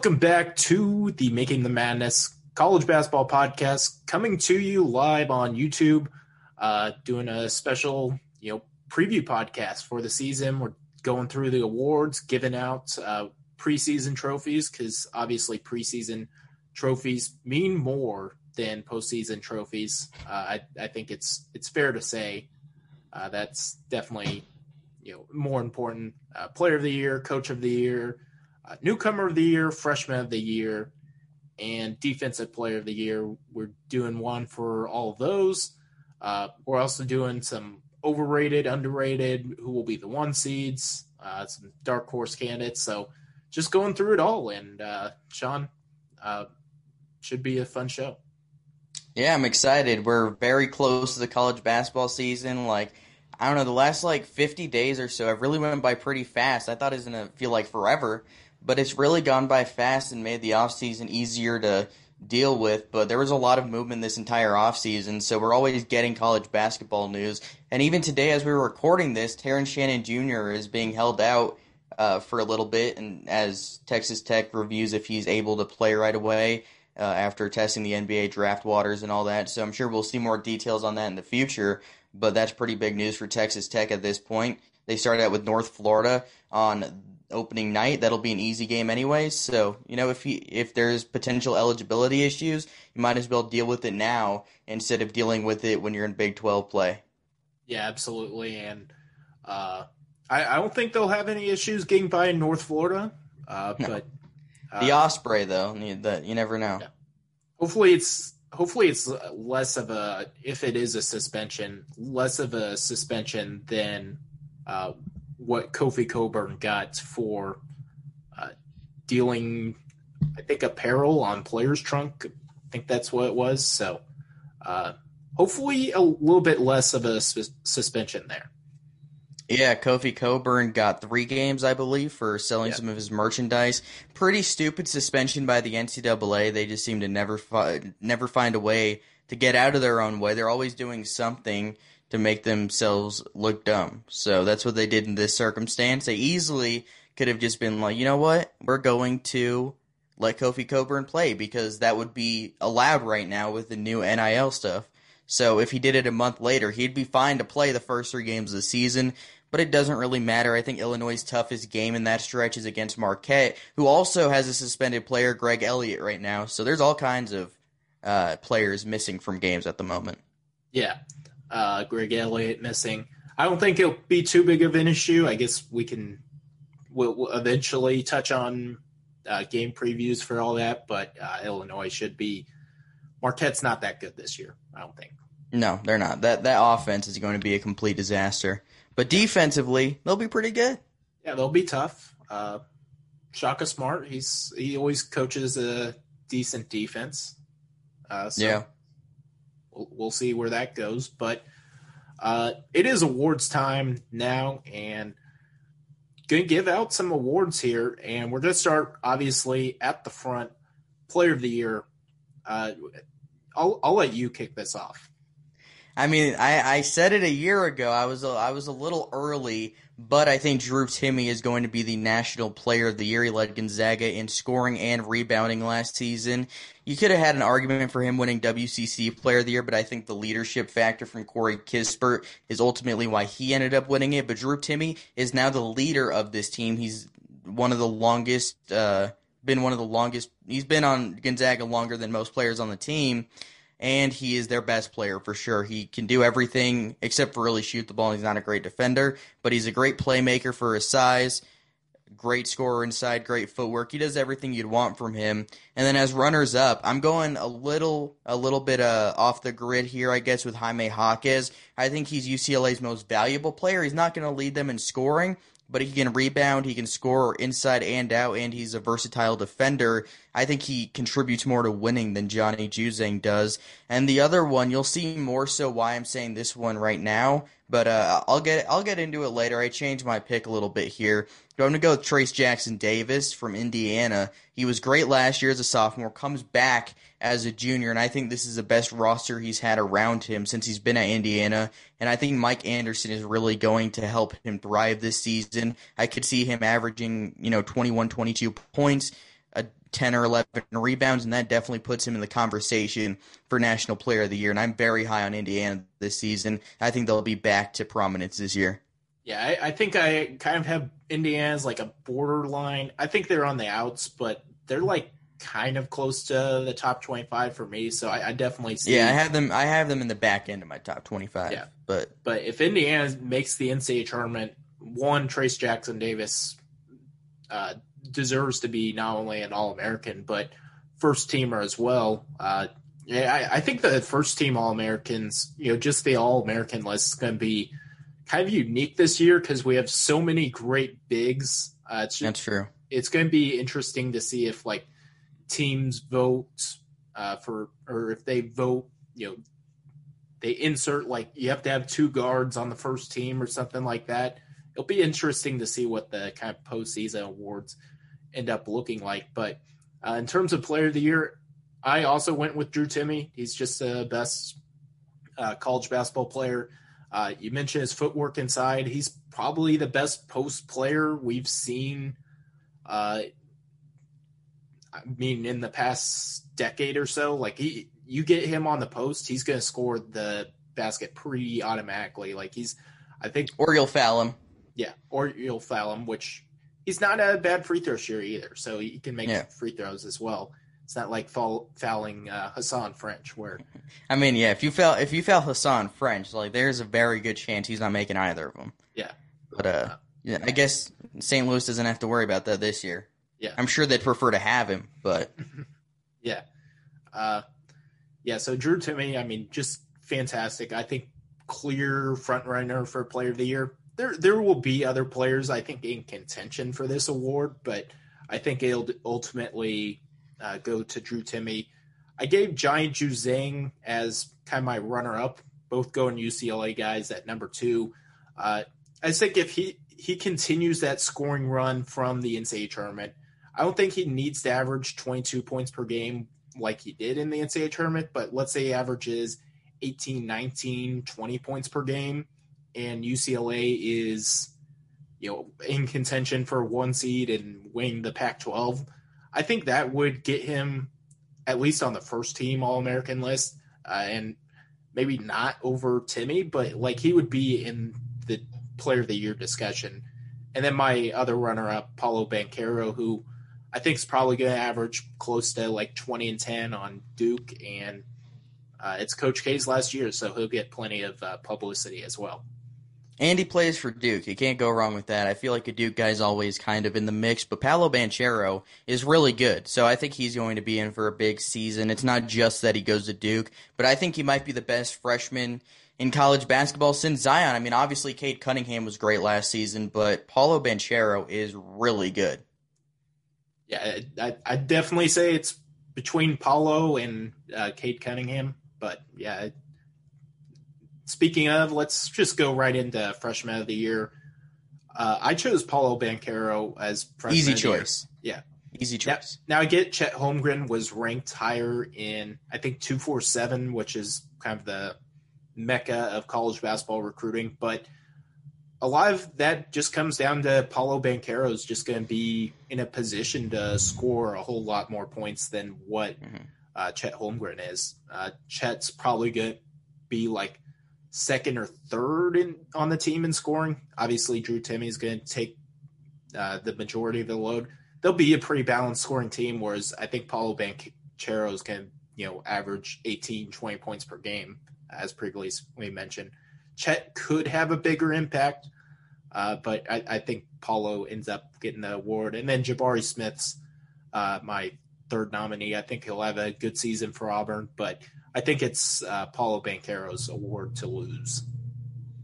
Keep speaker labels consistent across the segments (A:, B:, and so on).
A: Welcome back to the Making the Madness College Basketball Podcast, coming to you live on YouTube. Uh, doing a special, you know, preview podcast for the season. We're going through the awards, giving out uh, preseason trophies because obviously preseason trophies mean more than postseason trophies. Uh, I, I think it's it's fair to say uh, that's definitely you know more important. Uh, player of the year, coach of the year, uh, newcomer of the year, freshman of the year, and defensive player of the year. We're doing one for all of those. Uh, we're also doing some overrated, underrated, who will be the one seeds, uh, some dark horse candidates. So just going through it all. And uh, Sean, uh, should be a fun show.
B: Yeah, I'm excited. We're very close to the college basketball season. Like, I don't know, the last like 50 days or so have really went by pretty fast. I thought it was going to feel like forever, but it's really gone by fast and made the offseason easier to deal with. But there was a lot of movement this entire offseason, so we're always getting college basketball news. And even today, as we were recording this, Terrence Shannon Jr. is being held out uh, for a little bit, and as Texas Tech reviews if he's able to play right away uh, after testing the NBA draft waters and all that. So I'm sure we'll see more details on that in the future. But that's pretty big news for Texas Tech at this point. They started out with North Florida on opening night. That'll be an easy game anyway. So you know if he if there's potential eligibility issues, you might as well deal with it now instead of dealing with it when you're in Big Twelve play.
A: Yeah, absolutely. And uh, I, I, don't think they'll have any issues getting by in North Florida. Uh, no. But
B: uh, the Osprey, though, that you never know. Yeah.
A: Hopefully, it's hopefully it's less of a if it is a suspension, less of a suspension than uh, what Kofi Cockburn got for uh, dealing, I think, apparel on players' trunk. I think that's what it was. So, uh, hopefully, a little bit less of a suspension there.
B: Yeah, Kofi Cockburn got three games, I believe, for selling some of his merchandise. Pretty stupid suspension by the NCAA. They just seem to never fi- never find a way to get out of their own way. They're always doing something to make themselves look dumb. So that's what they did in this circumstance. They easily could have just been like, you know what, we're going to let Kofi Cockburn play because that would be allowed right now with the new NIL stuff. So if he did it a month later, he'd be fine to play the first three games of the season but it doesn't really matter. I think Illinois' toughest game in that stretch is against Marquette, who also has a suspended player, Greg Elliott, right now. So there's all kinds of uh, players missing from games at the moment.
A: Yeah, uh, Greg Elliott missing. I don't think it'll be too big of an issue. I guess we can we'll, we'll eventually touch on uh, game previews for all that, but uh, Illinois should be. Marquette's not that good this year. I don't think.
B: No, they're not. That that offense is going to be a complete disaster. But defensively, they'll be pretty good.
A: Yeah, they'll be tough. Uh, Shaka Smart, he's he always coaches a decent defense. Uh, so yeah, we'll, we'll see where that goes. But uh, it is awards time now, and going to give out some awards here. And we're going to start obviously at the front. Player of the year. Uh, I'll I'll let you kick this off.
B: I mean, I, I said it a year ago. I was a, I was a little early, but I think Drew Timme is going to be the National Player of the Year. He led Gonzaga in scoring and rebounding last season. You could have had an argument for him winning WCC Player of the Year, but I think the leadership factor from Corey Kispert is ultimately why he ended up winning it. But Drew Timme is now the leader of this team. He's one of the longest, uh, been one of the longest. He's been on Gonzaga longer than most players on the team and he is their best player for sure. He can do everything except for really shoot the ball. He's not a great defender, but he's a great playmaker for his size. Great scorer inside, great footwork. He does everything you'd want from him. And then as runners up, I'm going a little a little bit uh, off the grid here, I guess, with Jaime Jaquez. I think he's UCLA's most valuable player. He's not going to lead them in scoring, but he can rebound, he can score inside and out, and he's a versatile defender. I think he contributes more to winning than Johnny Juzang does. And the other one, you'll see more so why I'm saying this one right now, but uh, I'll get I'll get into it later. I changed my pick a little bit here. I'm going to go with Trayce Jackson Davis from Indiana. He was great last year as a sophomore, comes back as a junior, and I think this is the best roster he's had around him since he's been at Indiana. And I think Mike Anderson is really going to help him thrive this season. I could see him averaging, you know, 21, 22 points, a 10 or 11 rebounds, and that definitely puts him in the conversation for National Player of the Year. And I'm very high on Indiana this season. I think they'll be back to prominence this year.
A: Yeah, I, I think I kind of have Indiana as like a borderline. I think they're on the outs, but they're like kind of close to the top 25 for me. So I, I definitely see.
B: Yeah, I have them. I have them in the back end of my top 25. Yeah, but
A: but if Indiana makes the NCAA tournament, one Trayce Jackson Davis uh, deserves to be not only an All American but first teamer as well. Uh, yeah, I, I, think the first team All Americans, you know, just the All American list is going to be kind of unique this year because we have so many great bigs.
B: Uh, That's true.
A: It's going to be interesting to see if like teams vote uh, for, or if they vote, you know, they insert like you have to have two guards on the first team or something like that. It'll be interesting to see what the kind of postseason awards end up looking like. But uh, in terms of player of the year, I also went with Drew Timme. He's just the best uh, college basketball player. Uh, you mentioned his footwork inside. He's probably the best post player we've seen uh, I mean, in the past decade or so, like he, you get him on the post, he's going to score the basket pretty automatically. Like he's, I think,
B: or you'll foul him.
A: Yeah, or you'll foul him, which he's not a bad free throw shooter either. So he can make yeah. free throws as well. It's not like foul, fouling uh, Hasahn French, where.
B: I mean, yeah, if you foul if you foul Hasahn French, like there's a very good chance he's not making either of them.
A: Yeah,
B: but uh, yeah, I guess St. Louis doesn't have to worry about that this year.
A: Yeah.
B: I'm sure they'd prefer to have him, but
A: yeah. Uh, yeah, so Drew Timme, I mean, just fantastic. I think clear front runner for player of the year. There there will be other players I think in contention for this award, but I think it'll ultimately uh, go to Drew Timme. I gave Giant Ju Juzang as kind of my runner up, both going UCLA guys at number two. Uh, I think if he he continues that scoring run from the NCAA tournament, I don't think he needs to average 22 points per game like he did in the NCAA tournament, but let's say he averages 18, 19, 20 points per game, and UCLA is, you know, in contention for one seed and winning the Pac-12. I think that would get him at least on the first team All American list, uh, and maybe not over Timme, but like he would be in the Player of the Year discussion. And then my other runner-up, Paolo Banchero, who I think is probably going to average close to like 20 and 10 on Duke, and uh, it's Coach K's last year, so he'll get plenty of uh, publicity as well.
B: And he plays for Duke. You can't go wrong with that. I feel like a Duke guy's always kind of in the mix, but Paolo Banchero is really good. So I think he's going to be in for a big season. It's not just that he goes to Duke, but I think he might be the best freshman in college basketball since Zion. I mean, obviously Cade Cunningham was great last season, but Paolo Banchero is really good
A: yeah, I, I definitely say it's between Paolo and uh, Cade Cunningham. But yeah, speaking of, let's just go right into freshman of the year. Uh, I chose Paolo Banchero as
B: freshman. Easy choice.
A: Yeah.
B: Easy choice.
A: Now, now I get Chet Holmgren was ranked higher in I think two four seven, which is kind of the mecca of college basketball recruiting, but a lot of that just comes down to Paolo Banchero is just going to be in a position to score a whole lot more points than what mm-hmm. uh, Chet Holmgren is. Uh, Chet's probably going to be like second or third in on the team in scoring. Obviously, Drew Timme is going to take uh, the majority of the load. They'll be a pretty balanced scoring team, whereas I think Paolo Banchero is going to you know average 18, 20 points per game, as previously mentioned. Chet could have a bigger impact, uh, but I, I, think Paolo ends up getting the award. And then Jabari Smith's uh, my third nominee. I think he'll have a good season for Auburn, but I think it's uh, Paolo Banchero's award to lose.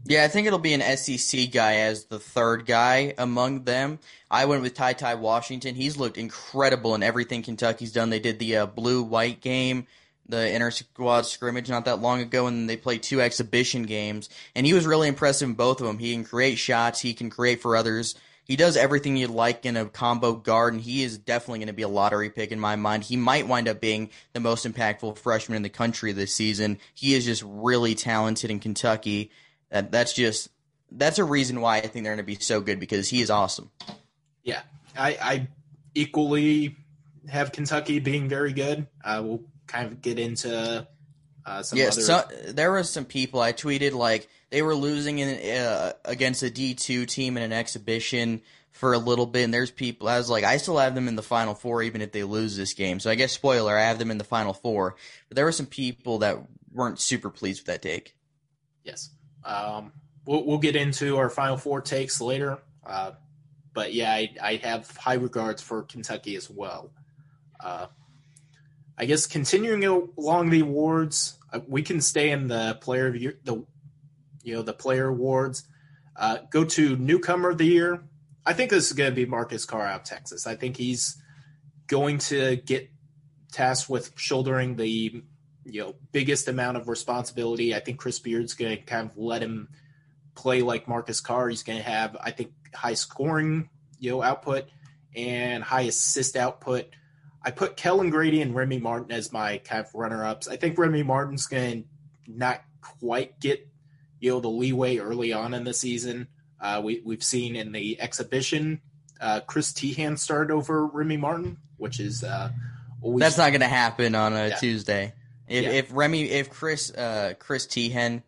B: Yeah, I think it'll be an SEC guy as the third guy among them. I went with Ty Ty Washington. He's looked incredible in everything Kentucky's done. They did the uh, blue white game the inter squad scrimmage not that long ago, and they played two exhibition games. And he was really impressive in both of them. He can create shots, he can create for others. He does everything you'd like in a combo guard, and he is definitely going to be a lottery pick in my mind. He might wind up being the most impactful freshman in the country this season. He is just really talented in Kentucky. That that's just that's a reason why I think they're going to be so good because he is awesome.
A: Yeah, I, I equally have Kentucky being very good. Uh, we'll kind of get into uh, some
B: yeah,
A: other.
B: so, there were some people I tweeted like they were losing in, uh, against a D two team in an exhibition for a little bit, and there's people I was like, I still have them in the final four even if they lose this game. So I guess spoiler, I have them in the final four. But there were some people that weren't super pleased with that take.
A: Yes, um, we'll we'll get into our final four takes later. Uh, but yeah, I, I have high regards for Kentucky as well. I guess continuing along the awards, uh, we can stay in the player of year, the you know the player awards. Uh, go to newcomer of the year. I think this is going to be Marcus Carr out of Texas. I think he's going to get tasked with shouldering the you know biggest amount of responsibility. I think Chris Beard's going to kind of let him play like Marcus Carr. He's going to have I think high scoring you know output and high assist output. I put Kellan Grady and Remy Martin as my kind of runner ups. I think Remy Martin's going to not quite get you know the leeway early on in the season. Uh, we we've seen in the exhibition, uh, Chris Teahan started over Remy Martin, which is uh,
B: always that's not going to happen on a
A: Yeah.
B: Tuesday. If,
A: Yeah.
B: if Remy, if Chris, uh, Chris Teahan,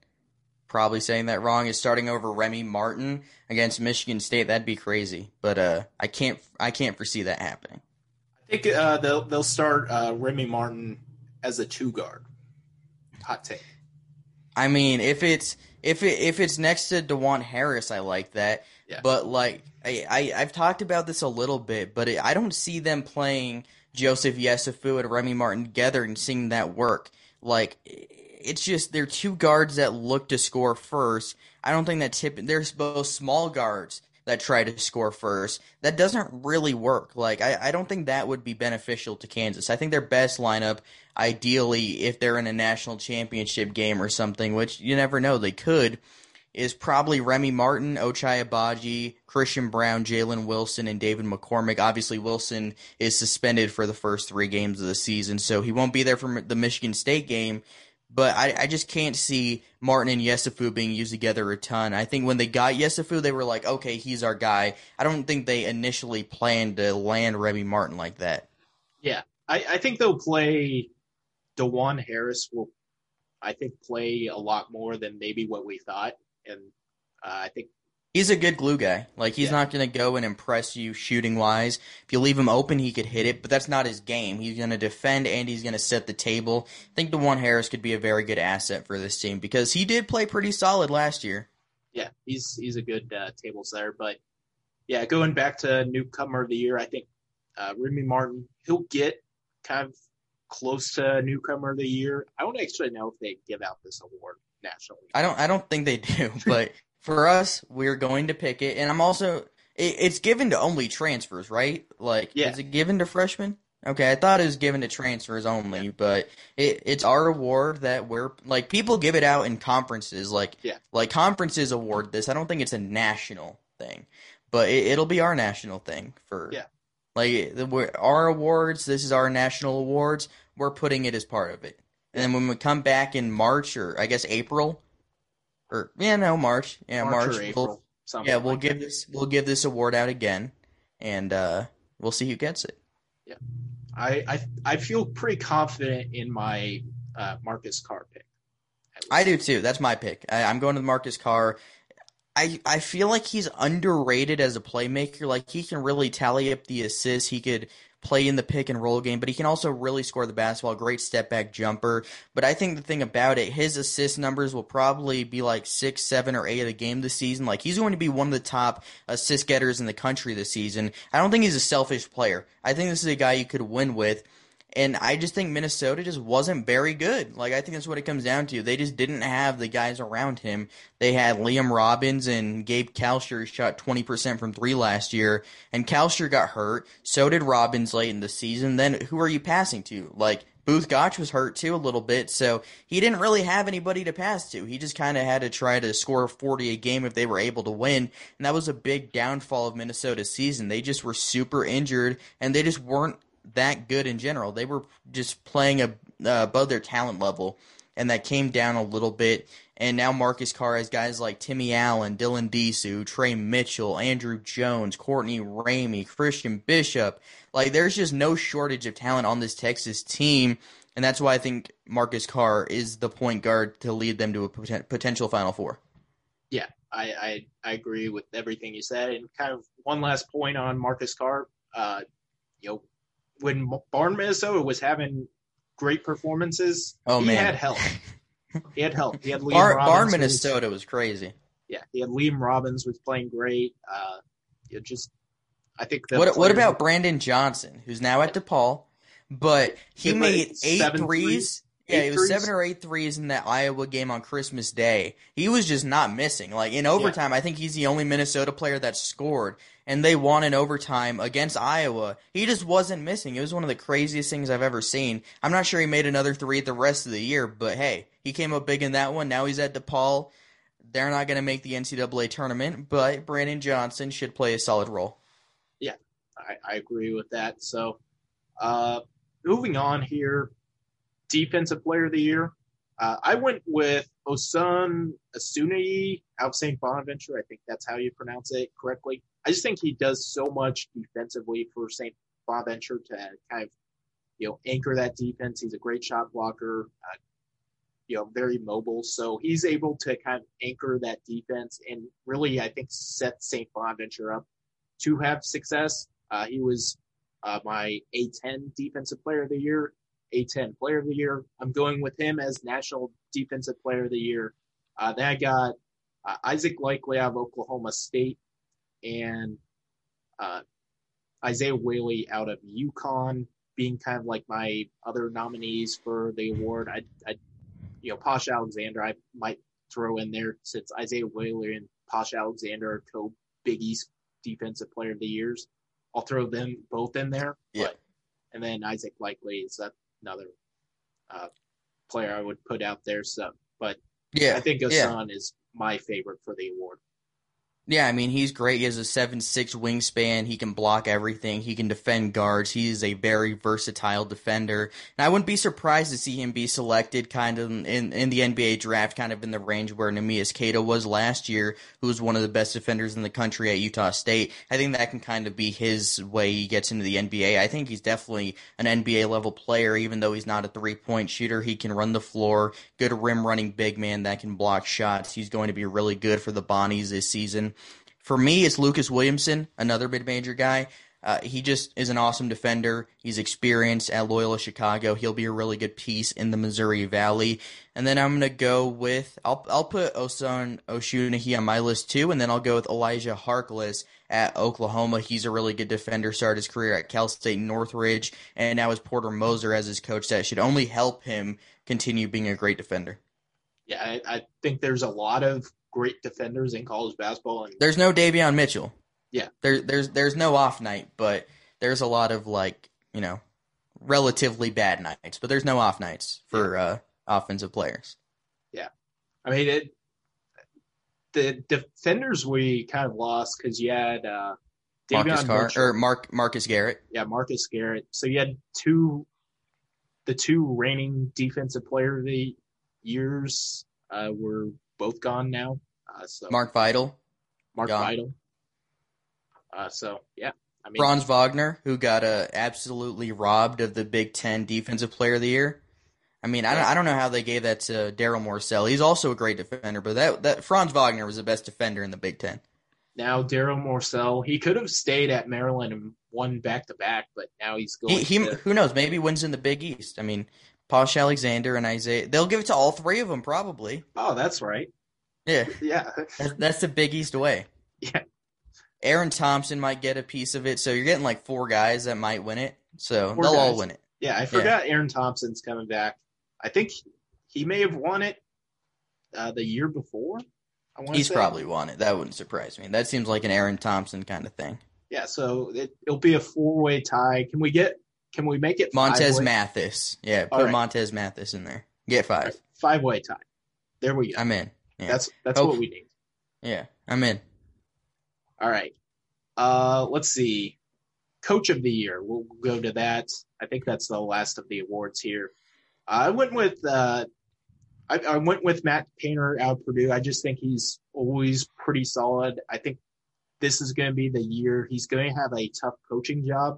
B: probably saying that wrong, is starting over Remy Martin against Michigan State, that'd be crazy. But uh, I can't, I can't foresee that happening.
A: I think uh, they'll they'll start uh, Remy Martin as a two guard. Hot take.
B: I mean, if it's if it if it's next to Dajuan Harris, I like that.
A: Yeah.
B: But like I, I I've talked about this a little bit, but it, I don't see them playing Joseph Yesufu and Remy Martin together and seeing that work. Like it's just they're two guards that look to score first. I don't think that tip. They're both small guards that try to score first. That doesn't really work. Like I, I don't think that would be beneficial to Kansas. I think their best lineup, ideally, if they're in a national championship game or something, which you never know, they could, is probably Remy Martin, Ochai Agbaji, Christian Braun, Jalen Wilson, and David McCormick. Obviously, Wilson is suspended for the first three games of the season, so he won't be there for the Michigan State game. But I, I just can't see Martin and Yesufu being used together a ton. I think when they got Yesufu, they were like, okay, he's our guy. I don't think they initially planned to land Remy Martin like that.
A: Yeah, I, I think they'll play. Dajuan Harris will, I think, play a lot more than maybe what we thought, and uh, I think
B: He's a good glue guy. Like he's
A: Yeah.
B: not going to go and impress you shooting wise. If you leave him open, he could hit it, but that's not his game. He's going to defend and he's going to set the table. I think Dajuan Harris could be a very good asset for this team because he did play pretty solid last year.
A: yeah, he's he's a good uh, table setter. But yeah, going back to newcomer of the year, I think uh, Remy Martin he'll get kind of close to newcomer of the year. I don't actually know if they give out this award nationally.
B: I don't I don't think they do, but for us, we're going to pick it. And I'm also it, it's given to only transfers, right? Like
A: Yeah.
B: is it given to freshmen? Okay, I thought it was given to transfers only, but it, it's our award that we're like people give it out in conferences, like
A: Yeah.
B: like conferences award this. I don't think it's a national thing, but it, it'll be our national thing for
A: Yeah.
B: like the, we're, our awards. This is our national awards. We're putting it as part of it, and then when we come back in March or I guess April, or yeah, no March, yeah
A: March,
B: March,
A: or
B: we'll-
A: April. something
B: yeah, we'll
A: like
B: give
A: that.
B: this we'll give this award out again, and uh, we'll see who gets it.
A: Yeah, I, I I feel pretty confident in my uh, Marcus Carr pick.
B: I do too. That's my pick. I, I'm going to Marcus Carr. I I feel like he's underrated as a playmaker. Like he can really tally up the assists. He could play in the pick and roll game, but he can also really score the basketball. Great step back jumper. But I think the thing about it, his assist numbers will probably be like six, seven, or eight a game this season. Like he's going to be one of the top assist getters in the country this season. I don't think he's a selfish player. I think this is a guy you could win with. And I just think Minnesota just wasn't very good. Like I think that's what it comes down to. They just didn't have the guys around him. They had Liam Robbins and Gabe Kalscheur shot 20% from 3 last year and Kalscheur got hurt. So did Robbins late in the season. Then who are you passing to? Like Both Gach was hurt too a little bit, so he didn't really have anybody to pass to. He just kind of had to try to score 40 a game if they were able to win, and that was a big downfall of Minnesota's season. They just were super injured, and they just weren't that good in general. They were just playing a, uh, above their talent level. and that came down a little bit. And now Marcus Carr has guys like Timmy Allen, Dylan Disu, Tre Mitchell, Andrew Jones, Courtney Ramey, Christian Bishop. Like, there's just no shortage of talent on this Texas team. And that's why I think Marcus Carr is the point guard to lead them to a potential Final Four.
A: Yeah, I, I, I agree with everything you said. And kind of one last point on Marcus Carr. Uh, you know, when Barn Minnesota was having great performances,
B: oh,
A: he
B: man.
A: had help. He had help. He had Liam
B: Bar,
A: Robbins.
B: Barn Minnesota was, was, crazy.
A: Yeah, he had Liam Robbins was playing great. Uh, it just, I think.
B: what what about Brandon Johnson, who's now at DePaul, but he, he made eight threes. threes. Yeah, it was threes? seven or eight threes in that Iowa game on Christmas Day. He was just not missing. Like in overtime, yeah. I think he's the only Minnesota player that scored, and they won in overtime against Iowa. He just wasn't missing. It was one of the craziest things I've ever seen. I'm not sure he made another three the rest of the year, but hey, he came up big in that one. Now he's at DePaul. They're not going to make the NCAA tournament, but Brandon Johnson should play a solid role.
A: Yeah, I, I agree with that. So, uh, moving on here, defensive player of the year. Uh, I went with Osun Osunniyi out of St. Bonaventure. I think that's how you pronounce it correctly. I just think he does so much defensively for St. Bonaventure to kind of, you know, anchor that defense. He's a great shot blocker, uh, you know, very mobile. So he's able to kind of anchor that defense and really, I think, set St. Bonaventure up to have success. Uh, he was uh, my A10 defensive player of the year a10 Player of the Year. I'm going with him as National Defensive Player of the Year. Uh, then I got uh, Isaac Likekele out of Oklahoma State and uh, Isaiah Whaley out of UConn being kind of like my other nominees for the award. I, I you know, Posh Alexander, I might throw in there since Isaiah Whaley and Posh Alexander are co Big East Defensive Player of the Years. I'll throw them both in there.
B: Yeah.
A: But, and then Isaac Likekele is that another uh, player I would put out there. So, but
B: yeah,
A: I think Osun
B: yeah.
A: is my favorite for the award.
B: Yeah, I mean he's great. He has a seven six wingspan. He can block everything. He can defend guards. He is a very versatile defender. And I wouldn't be surprised to see him be selected kind of in, in the NBA draft, kind of in the range where Neemias Queta was last year, who was one of the best defenders in the country at Utah State. I think that can kind of be his way he gets into the NBA. I think he's definitely an NBA level player, even though he's not a three point shooter. He can run the floor, good rim running big man that can block shots. He's going to be really good for the Bonnies this season. For me, it's Lucas Williamson, another mid major guy. Uh, he just is an awesome defender. He's experienced at Loyola Chicago. He'll be a really good piece in the Missouri Valley. And then I'm gonna go with I'll I'll put Osun Osunniyi on my list too, and then I'll go with Elijah Harkless at Oklahoma. He's a really good defender. Started his career at Cal State Northridge, and now has Porter Moser as his coach. That should only help him continue being a great defender.
A: Yeah, I, I think there's a lot of great defenders in college basketball. And
B: there's no Davion Mitchell.
A: Yeah,
B: there, there's there's no off night, but there's a lot of like you know relatively bad nights, but there's no off nights for uh, offensive players.
A: Yeah, I mean it. The defenders we kind of lost because you had uh,
B: Marcus Carr or Mark Marcus Garrett.
A: Yeah, Marcus Garrett. So you had two, the two reigning defensive player of the years uh, were both gone now. Uh, so
B: Mark Vital,
A: Mark gone. Vital. Uh, so yeah, I mean
B: Franz Wagner, who got uh, absolutely robbed of the Big Ten Defensive Player of the Year. I mean, I don't, I don't know how they gave that to Daryl Morsell. He's also a great defender, but that that Franz Wagner was the best defender in the Big Ten.
A: Now Daryl Morsell, he could have stayed at Maryland and won back to back, but now he's going.
B: He, he
A: to...
B: who knows? Maybe wins in the Big East. I mean, Posh Alexander and Isaiah. They'll give it to all three of them probably.
A: Oh, that's right.
B: Yeah,
A: yeah.
B: that's, that's the Big East way.
A: Yeah.
B: Aaron Thompson might get a piece of it, so you're getting like four guys that might win it. So they they'll guys. all win it.
A: Yeah, I forgot yeah. Aaron Thompson's coming back. I think he may have won it uh, the year before.
B: He's say. probably won it. That wouldn't surprise me. That seems like an Aaron Thompson kind of thing.
A: Yeah, so it, will be a four way tie. Can we get can we make it
B: Montez? Mathis? Yeah, put right. Montez Mathis in there. Get five. Right.
A: Five way tie. There we go.
B: I'm in. Yeah.
A: That's that's what we need.
B: Yeah, I'm in.
A: All right. Uh, let's see. Coach of the year. We'll go to that. I think that's the last of the awards here. I went with uh, I, I went with Matt Painter out of Purdue. I just think he's always pretty solid. I think this is going to be the year he's going to have a tough coaching job,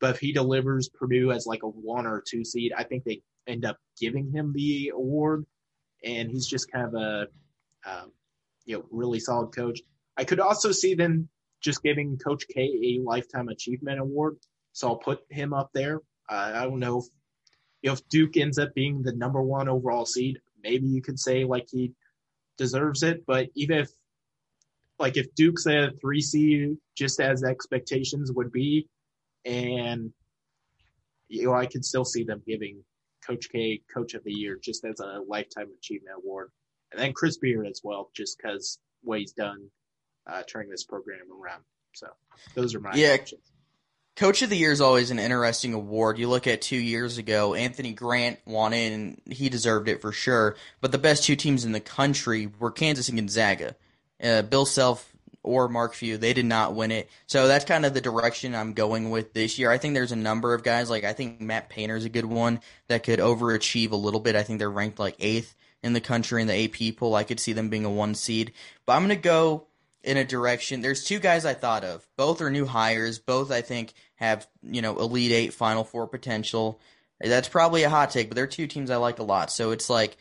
A: but if he delivers Purdue as like a one or two seed, I think they end up giving him the award. And he's just kind of a, um, you know, really solid coach. I could also see them just giving Coach K a lifetime achievement award. So I'll put him up there. Uh, I don't know if, you know, if Duke ends up being the number one overall seed, maybe you could say like he deserves it. But even if like if Duke's a three seed, just as expectations would be, and you know, I can still see them giving Coach K Coach of the Year just as a lifetime achievement award, and then Chris Beard as well, just because what he's done uh, turning this program around. So those are my
B: yeah.
A: options.
B: Coach of the Year is always an interesting award. You look at two years ago, Anthony Grant won it, and he deserved it for sure. But the best two teams in the country were Kansas and Gonzaga. Uh, Bill Self or Mark Few, they did not win it. So that's kind of the direction I'm going with this year. I think there's a number of guys, like I think Matt Painter is a good one that could overachieve a little bit. I think they're ranked like eighth in the country in the AP poll. I could see them being a one seed. But I'm going to go in a direction. There's two guys I thought of. Both are new hires. Both I think have you know elite eight, final four potential. That's probably a hot take, but they're two teams I like a lot. So it's like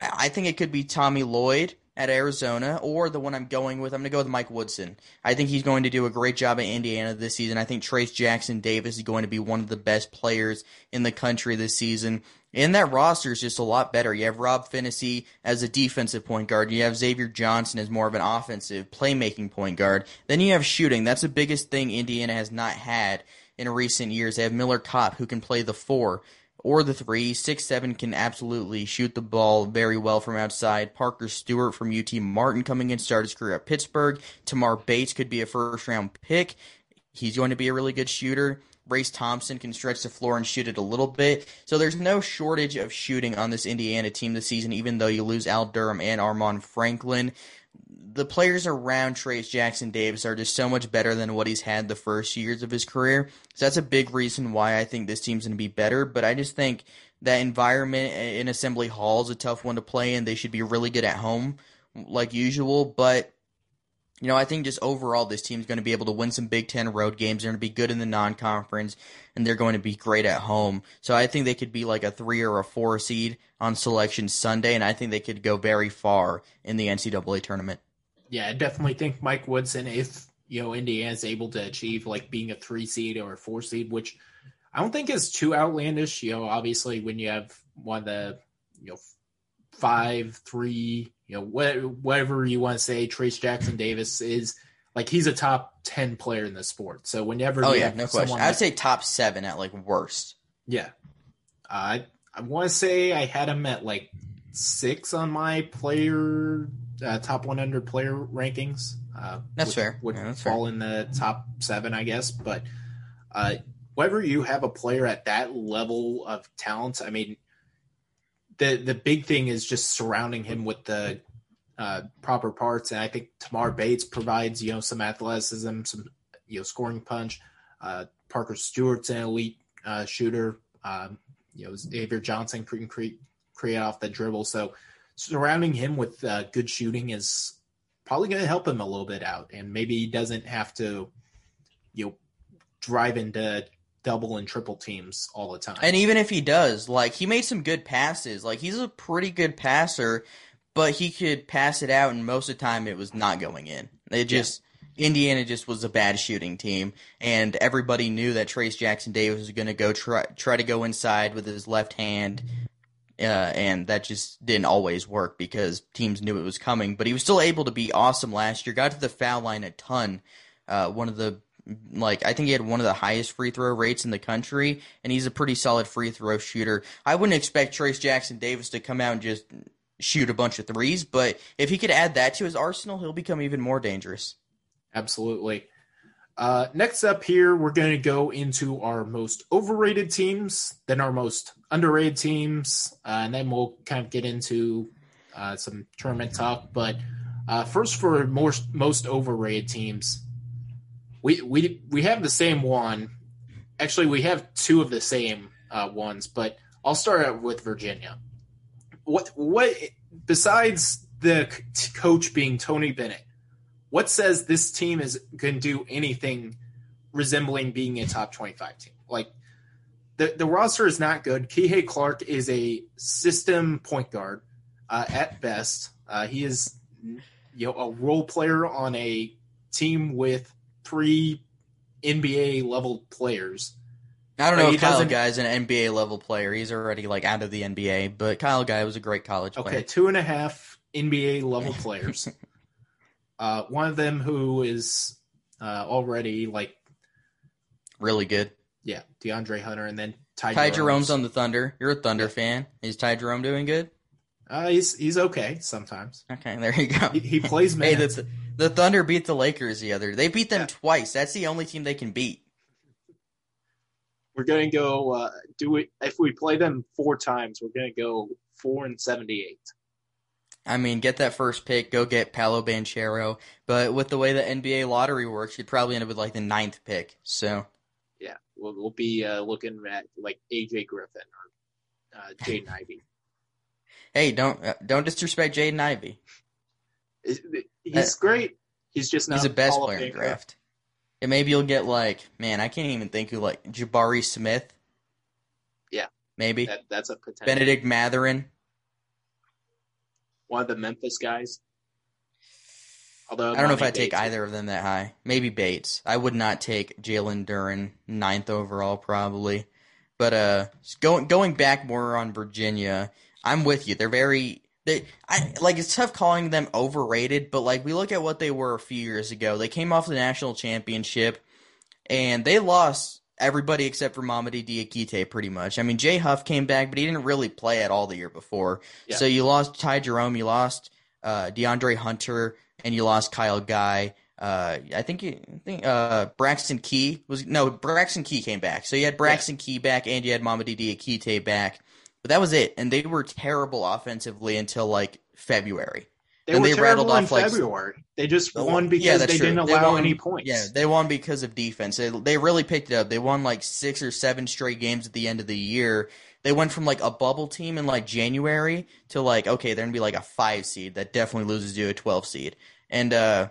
B: I think it could be Tommy Lloyd at Arizona, or the one I'm going with. I'm going to go with Mike Woodson. I think he's going to do a great job at Indiana this season. I think Trayce Jackson Davis is going to be one of the best players in the country this season. And that roster is just a lot better. You have Rob Phinisee as a defensive point guard. You have Xavier Johnson as more of an offensive playmaking point guard. Then you have shooting. That's the biggest thing Indiana has not had in recent years. They have Miller Kopp who can play the four or the three. Six seven can absolutely shoot the ball very well from outside. Parker Stewart from UT Martin coming in started his career at Pittsburgh. Tamar Bates could be a first round pick. He's going to be a really good shooter. Race Thompson can stretch the floor and shoot it a little bit. So there's no shortage of shooting on this Indiana team this season, even though you lose Al Durham and Armaan Franklin. The players around Trayce Jackson Davis are just so much better than what he's had the first years of his career. So that's a big reason why I think this team's going to be better. But I just think that environment in Assembly Hall is a tough one to play in. They should be really good at home, like usual. But you know, I think just overall, this team's going to be able to win some Big Ten road games. They're going to be good in the non-conference, and they're going to be great at home. So I think they could be like a three or a four seed on Selection Sunday, and I think they could go very far in the NCAA tournament.
A: Yeah, I definitely think Mike Woodson, if you know Indiana's able to achieve like being a three seed or a four seed, which I don't think is too outlandish. You know, obviously when you have one of the you know five, three, you know, whatever you want to say, Trayce Jackson Davis is like he's a top ten player in the sport. So whenever,
B: oh yeah, no question. I'd say top seven at like worst.
A: Yeah, uh, I I want to say I had him at like six on my player uh, top 100 player rankings. Uh,
B: that's
A: would,
B: fair.
A: Would
B: yeah, that's
A: fall
B: fair.
A: in the top seven, I guess. But uh, whenever you have a player at that level of talent, I mean, the the big thing is just surrounding him with the uh, proper parts, and I think Tamar Bates provides you know some athleticism, some you know scoring punch. Uh, Parker Stewart's an elite uh, shooter. Um, you know Xavier Johnson can create create off the dribble, so surrounding him with uh, good shooting is probably going to help him a little bit out, and maybe he doesn't have to you know drive into double and triple teams all the time.
B: And even if he does, like he made some good passes. Like he's a pretty good passer, but he could pass it out and most of the time it was not going in. It just yeah. Indiana just was a bad shooting team and everybody knew that Trayce Jackson Davis was going to go try try to go inside with his left hand. Uh, and that just didn't always work because teams knew it was coming. But he was still able to be awesome last year. Got to the foul line a ton. Uh, one of the like I think he had one of the highest free throw rates in the country, and he's a pretty solid free throw shooter. I wouldn't expect Trayce Jackson Davis to come out and just shoot a bunch of threes, but if he could add that to his arsenal, he'll become even more dangerous.
A: Absolutely. Uh, next up here, we're going to go into our most overrated teams, then our most underrated teams, uh, and then we'll kind of get into uh, some tournament talk. But uh, first, for most most overrated teams, we we we have the same one. Actually, we have two of the same uh, ones, but I'll start out with Virginia. what what besides the coach being Tony Bennett, what says this team is to do anything resembling being a top 25 team? Like the, the roster is not good. Kihei Clark is a system point guard uh, at best. Uh, he is you know a role player on a team with three NBA level players.
B: I don't know if Kyle Guy's an NBA level player. He's already like out of the NBA, but Kyle Guy was a great college
A: okay,
B: player.
A: Okay, two and a half NBA level players. uh, one of them who is uh, already like
B: really good.
A: Yeah, DeAndre Hunter, and then Ty,
B: Ty Jerome's. Jerome's on the Thunder. You're a Thunder yeah. fan. Is Ty Jerome doing good?
A: Uh, he's he's okay sometimes.
B: Okay, there you go.
A: He, he plays minutes.
B: hey, the, Thunder beat the Lakers the other. They beat them yeah. twice. That's the only team they can beat.
A: We're gonna go. Uh, do it if we play them four times. We're gonna go four and seventy-eight.
B: I mean, get that first pick, go get Paolo Banchero. But with the way the NBA lottery works, you'd probably end up with like the ninth pick. So
A: yeah, we'll, we'll be uh, looking at like AJ Griffin or uh, Jaden Ivey.
B: Hey, don't uh, don't disrespect Jaden Ivey.
A: He's great. He's just not.
B: He's the best player in the draft. And maybe you'll get like, man, I can't even think who like Jabari Smith.
A: Yeah,
B: maybe
A: that, that's a potential.
B: Bennedict Mathurin.
A: One of the Memphis guys. Although
B: I don't know if I take either of them that high. Maybe Bates. I would not take Jalen Duren ninth overall probably. But uh, going going back more on Virginia, I'm with you. They're very they I like it's tough calling them overrated, but like we look at what they were a few years ago. They came off the national championship and they lost everybody except for Mamadi Diakite pretty much. I mean Jay Huff came back, but he didn't really play at all the year before. Yeah. So you lost Ty Jerome, you lost uh, DeAndre Hunter, and you lost Kyle Guy. Uh, I think I think uh, Braxton Key was no Braxton Key came back. So you had Braxton yeah. Key back and you had Mamadi Diakite back. But that was it, and they were terrible offensively until like February.
A: They and were they terrible rattled off, in like, February. They just won because yeah, they true. didn't allow
B: won,
A: any points.
B: Yeah, they won because of defense. They, they really picked it up. They won like six or seven straight games at the end of the year. They went from like a bubble team in like January to like okay, they're gonna be like a five seed that definitely loses to a twelve seed, and uh,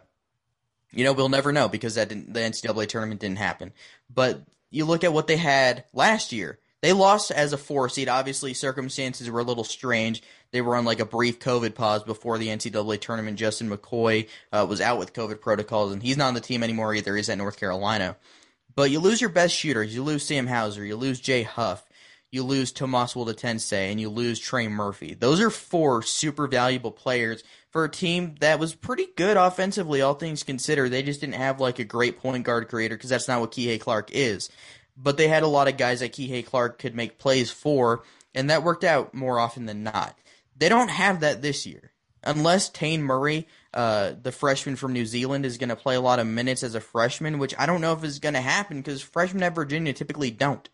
B: you know we'll never know because that didn't, the NCAA tournament didn't happen. But you look at what they had last year. They lost as a four seed. Obviously, circumstances were a little strange. They were on like a brief COVID pause before the NCAA tournament. Justin McKoy uh, was out with COVID protocols, and he's not on the team anymore either. He's at North Carolina. But you lose your best shooters. You lose Sam Hauser. You lose Jay Huff. You lose Tomas Woldetensae, and you lose Trey Murphy. Those are four super valuable players for a team that was pretty good offensively, all things considered. They just didn't have like a great point guard creator because that's not what Kihei Clark is but they had a lot of guys that Kihei Clark could make plays for, and that worked out more often than not. They don't have that this year. Unless Taine Murray, uh, the freshman from New Zealand, is going to play a lot of minutes as a freshman, which I don't know if is going to happen because freshmen at Virginia typically don't.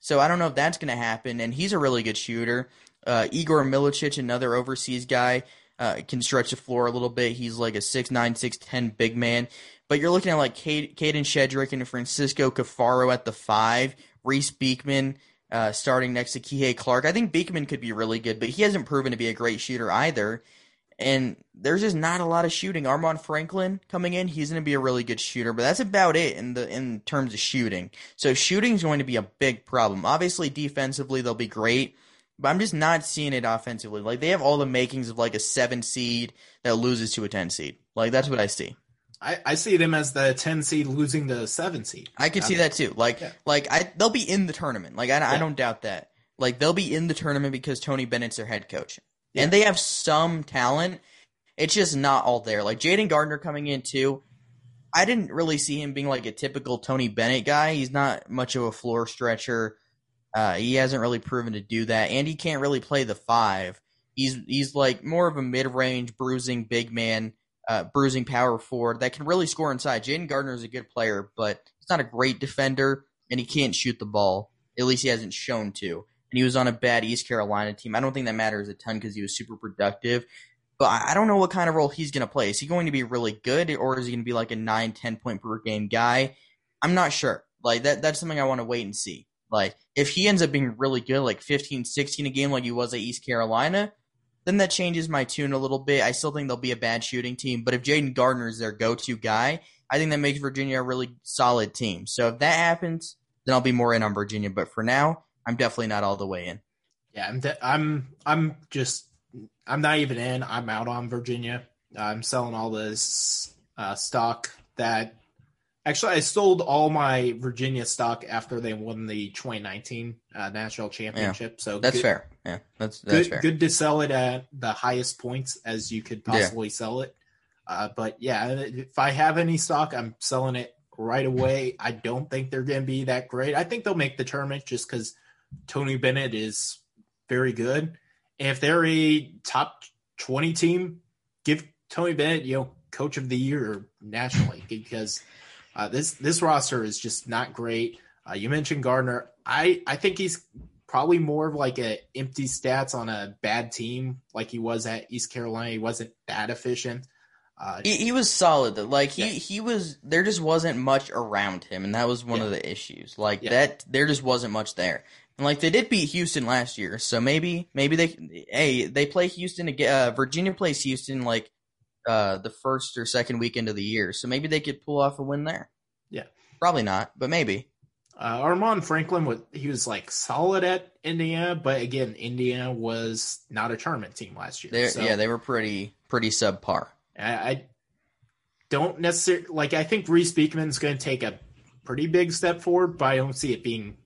B: So I don't know if that's going to happen, and he's a really good shooter. Uh, Igor Milicic, another overseas guy, uh, can stretch the floor a little bit. He's like a 6'9", 6'10", big man. But you're looking at like Kadin Shedrick and Francisco Caffaro at the five, Reece Beekman uh, starting next to Kihei Clark. I think Beekman could be really good, but he hasn't proven to be a great shooter either. And there's just not a lot of shooting. Armaan Franklin coming in, he's going to be a really good shooter, but that's about it in the in terms of shooting. So shooting is going to be a big problem. Obviously, defensively they'll be great, but I'm just not seeing it offensively. Like they have all the makings of like a seven seed that loses to a ten seed. Like that's what I see.
A: I, I see them as the ten seed losing the seven seed.
B: I could see that too. Like yeah. like I they'll be in the tournament. Like I, yeah. I don't doubt that. Like they'll be in the tournament because Tony Bennett's their head coach, yeah. and they have some talent. It's just not all there. Like Jayden Gardner coming in too. I didn't really see him being like a typical Tony Bennett guy. He's not much of a floor stretcher. Uh, he hasn't really proven to do that, and he can't really play the five. He's he's like more of a mid range bruising big man uh, bruising power forward that can really score inside. Jayden Gardner is a good player, but he's not a great defender, and he can't shoot the ball. At least he hasn't shown to. And he was on a bad East Carolina team. I don't think that matters a ton because he was super productive. But I don't know what kind of role he's going to play. Is he going to be really good, or is he going to be like a 9, 10 point per game guy? I'm not sure. Like that that's something I want to wait and see. Like if he ends up being really good, like 15, 16 a game like he was at East Carolina, then that changes my tune a little bit. I still think they'll be a bad shooting team, but if Jayden Gardner is their go-to guy, I think that makes Virginia a really solid team. So if that happens, then I'll be more in on Virginia. But for now, I'm definitely not all the way in.
A: Yeah, I'm. De- I'm. I'm just. I'm not even in. I'm out on Virginia. I'm selling all this uh, stock that. Actually, I sold all my Virginia stock after they won the 2019 uh, national championship.
B: Yeah,
A: so
B: that's
A: good,
B: fair. Yeah, that's that's
A: good.
B: fair.
A: Good to sell it at the highest points as you could possibly yeah. sell it. Uh, but yeah, if I have any stock, I'm selling it right away. I don't think they're going to be that great. I think they'll make the tournament just because Tony Bennett is very good. And if they're a top 20 team, give Tony Bennett, you know, coach of the year nationally because uh, this this roster is just not great. Uh, you mentioned Gardner. I I think he's probably more of like a empty stats on a bad team, like he was at East Carolina. He wasn't that efficient.
B: Uh, he, he was solid. Like he, yeah. he was there just wasn't much around him, and that was one yeah. of the issues. Like yeah. that there just wasn't much there. And like they did beat Houston last year, so maybe maybe they hey they play Houston again. Uh, Virginia plays Houston like uh, the first or second weekend of the year, so maybe they could pull off a win there.
A: Yeah,
B: probably not, but maybe.
A: Uh, Armaan Franklin was he was like solid at Indiana, but again, Indiana was not a tournament team last year.
B: So, yeah, they were pretty pretty subpar.
A: I, I don't necessarily like. I think Reece Beekman's going to take a pretty big step forward, but I don't see it being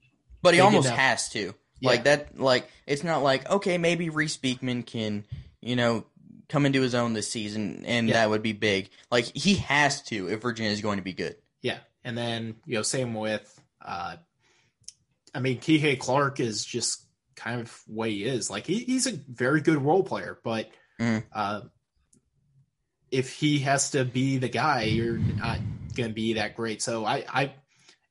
B: but he almost enough. has to. Yeah. Like that. Like it's not like okay, maybe Reece Beekman can you know come into his own this season, and yeah. that would be big. Like he has to if Virginia is going to be good.
A: Yeah, and then you know same with. uh I mean, Kihei Clark is just kind of way he is. Like he, he's a very good role player, but mm. uh, if he has to be the guy, you're not going to be that great. So I, I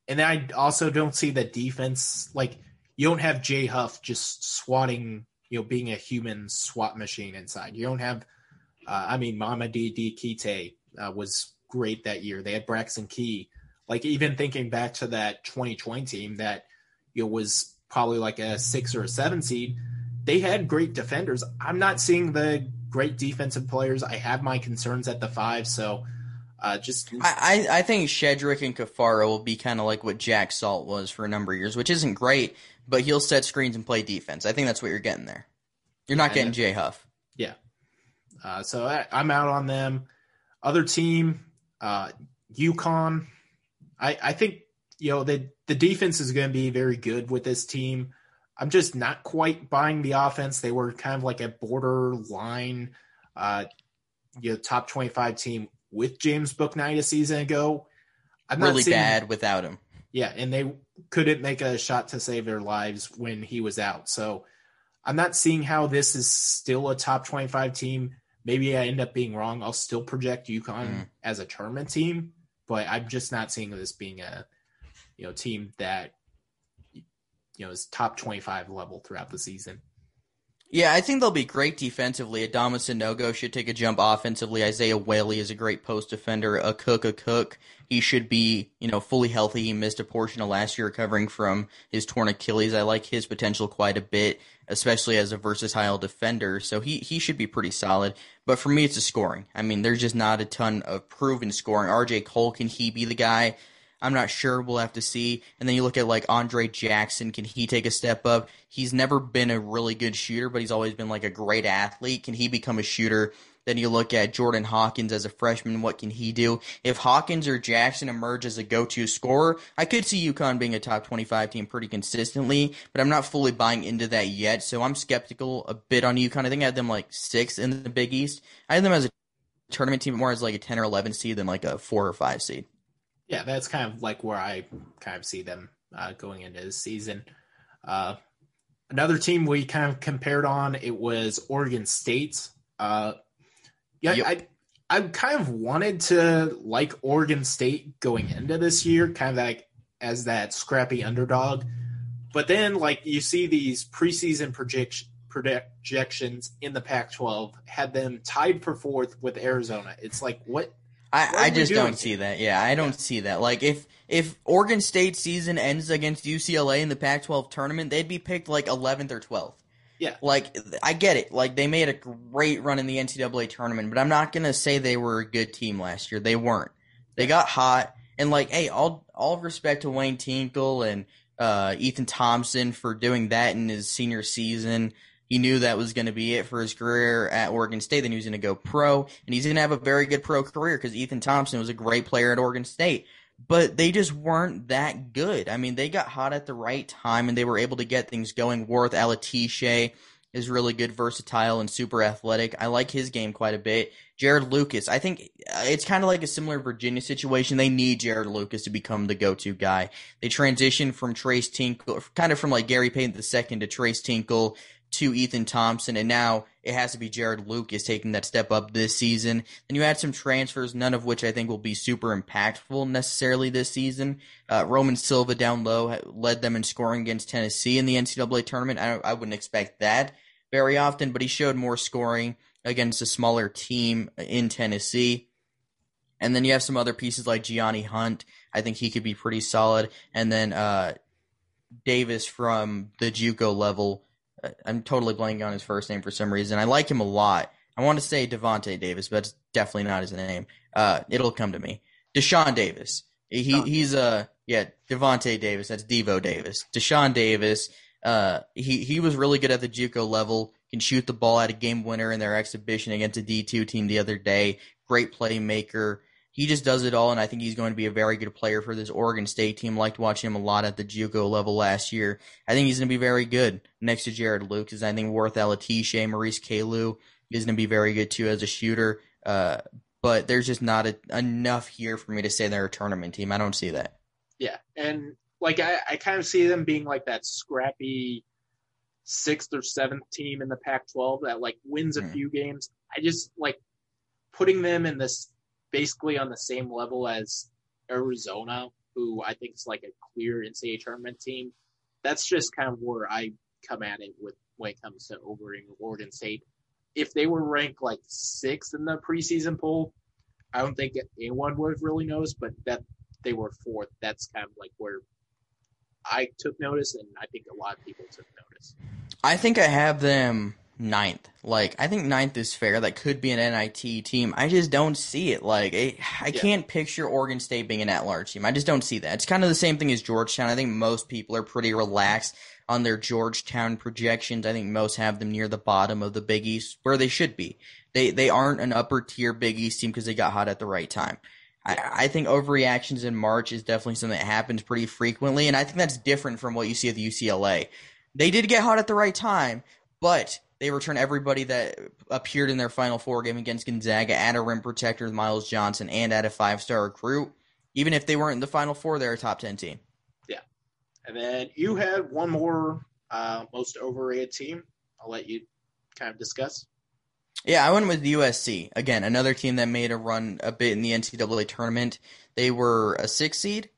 A: and I also don't see the defense like you don't have Jay Huff just swatting, you know, being a human swap machine inside. You don't have, uh, I mean, Mamadi Diakite uh, was great that year. They had Braxton Key. Like even thinking back to that 2020 team that you know was probably like a six or a seven seed, they had great defenders. I'm not seeing the great defensive players. I have my concerns at the five, so uh, just
B: I, I think Shedrick and Caffaro will be kind of like what Jack Salt was for a number of years, which isn't great, but he'll set screens and play defense. I think that's what you're getting there. You're not getting Jay Huff.
A: Yeah. Uh, so I, am out on them. Other team, uh, UConn. I, I think you know the the defense is going to be very good with this team. I'm just not quite buying the offense. They were kind of like a borderline, uh, you know, top 25 team with James Bouknight a season ago.
B: I'm really seeing, bad without him.
A: Yeah, and they couldn't make a shot to save their lives when he was out. So I'm not seeing how this is still a top 25 team. Maybe I end up being wrong. I'll still project UConn mm. as a tournament team, but I'm just not seeing this being a you know team that you know is top 25 level throughout the season.
B: Yeah, I think they'll be great defensively. Adama Sanogo should take a jump offensively. Isaiah Whaley is a great post defender. Akok, a cook. he should be, you know, fully healthy. He missed a portion of last year recovering from his torn Achilles. I like his potential quite a bit, especially as a versatile defender. So he, he should be pretty solid. But for me, it's the scoring. I mean, there's just not a ton of proven scoring. RJ Cole, can he be the guy? I'm not sure. We'll have to see. And then you look at like Andre Jackson. Can he take a step up? He's never been a really good shooter, but he's always been like a great athlete. Can he become a shooter? Then you look at Jordan Hawkins as a freshman. What can he do? If Hawkins or Jackson emerge as a go-to scorer, I could see UConn being a top 25 team pretty consistently, but I'm not fully buying into that yet. So I'm skeptical a bit on UConn. I think I had them like six in the Big East. I had them as a tournament team more as like a 10 or 11 seed than like a four or five seed
A: yeah, that's kind of like where I kind of see them uh, going into the season. Uh, another team we kind of compared on it was Oregon State. Uh, yeah, yep. I I kind of wanted to like Oregon State going into this year, kind of like as that scrappy underdog. But then, like you see these preseason projection, projections in the Pac-12 had them tied for fourth with Arizona. It's like what
B: I, I just don't see that. Yeah, I don't yeah. see that. Like if if Oregon State season ends against UCLA in the Pac-12 tournament, they'd be picked like 11th or 12th.
A: Yeah.
B: Like I get it. Like they made a great run in the NCAA tournament, but I'm not gonna say they were a good team last year. They weren't. They got hot, and like, hey, all all respect to Wayne Tinkle and uh, Ethan Thompson for doing that in his senior season. He knew that was going to be it for his career at Oregon State. Then he was going to go pro, and he's going to have a very good pro career because Ethan Thompson was a great player at Oregon State. But they just weren't that good. I mean, they got hot at the right time, and they were able to get things going. Warith Alatishe is really good, versatile, and super athletic. I like his game quite a bit. Jarod Lucas, I think uh, it's kind of like a similar Virginia situation. They need Jarod Lucas to become the go-to guy. They transitioned from Tres Tinkle, kind of from like Gary Payton II to Tres Tinkle to Ethan Thompson, and now it has to be Jarod Lucas taking that step up this season. Then you add some transfers, none of which I think will be super impactful necessarily this season. Uh, Roman Silva down low led them in scoring against Tennessee in the NCAA tournament. I, I wouldn't expect that very often, but he showed more scoring against a smaller team in Tennessee. And then you have some other pieces like Gianni Hunt. I think he could be pretty solid. And then uh, Davis from the JUCO level I'm totally blanking on his first name for some reason. I like him a lot. I want to say Devonte Davis, but it's definitely not his name. Uh, it'll come to me. Dashawn Davis. He he's a uh, yeah Devonte Davis. That's Devo Davis. Dashawn Davis. Uh, he he was really good at the JUCO level. Can shoot the ball at a game winner in their exhibition against a D2 team the other day. Great playmaker he just does it all, and I think he's going to be a very good player for this Oregon State team. Liked watching him a lot at the JUCO level last year. I think he's going to be very good next to Jarod Lucas. I think Warith Alatishe, Maurice Calloo is going to be very good too as a shooter. Uh, but there's just not a, enough here for me to say they're a tournament team. I don't see that.
A: Yeah, and like I, I kind of see them being like that scrappy sixth or seventh team in the Pac-12 that like wins a mm. few games. I just like putting them in this basically on the same level as Arizona, who I think is like a clear NCAA tournament team. That's just kind of where I come at it with when it comes to overing Oregon State. If they were ranked like sixth in the preseason poll, I don't think anyone would have really noticed, but that they were fourth, that's kind of like where I took notice, and I think a lot of people took notice.
B: I think I have them ninth. Like I think ninth is fair. That could be an NIT team. I just don't see it. Like I, I yeah. can't picture Oregon State being an at-large team. I just don't see that. It's kind of the same thing as Georgetown. I think most people are pretty relaxed on their Georgetown projections. I think most have them near the bottom of the Big East where they should be. They they aren't an upper tier Big East team because they got hot at the right time. I, I think overreactions in March is definitely something that happens pretty frequently, and I think that's different from what you see at the UCLA. They did get hot at the right time, but they return everybody that appeared in their Final Four game against Gonzaga at a rim protector with Myles Johnson and at a five star recruit. Even if they weren't in the Final Four, they're a top 10 team.
A: Yeah. And then you had one more uh, most overrated team. I'll let you kind of discuss.
B: Yeah, I went with USC. Again, another team that made a run a bit in the NCAA tournament. They were a six seed,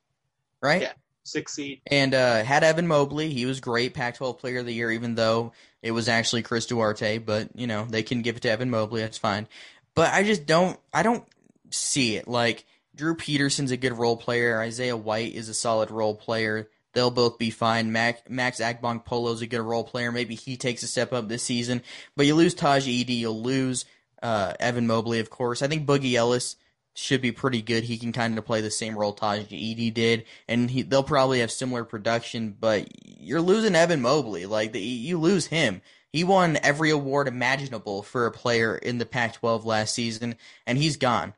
B: right?
A: Yeah, six seed.
B: And uh, had Evan Mobley. He was great, Pac 12 player of the year, even though it was actually Chris Duarte, but you know they can give it to Evan Mobley. That's fine. But I just don't. I don't see it. Like Drew Peterson's a good role player. Isaiah White is a solid role player. They'll both be fine. Mac, Max Agbonkpolo's a good role player. Maybe he takes a step up this season. But you lose Tahj Eaddy. You'll lose uh, Evan Mobley, of course. I think Boogie Ellis should be pretty good. He can kind of play the same role Tahj Eaddy did, and he, they'll probably have similar production. But you're losing Evan Mobley. Like the, you lose him. He won every award imaginable for a player in the Pac-12 last season, and he's gone.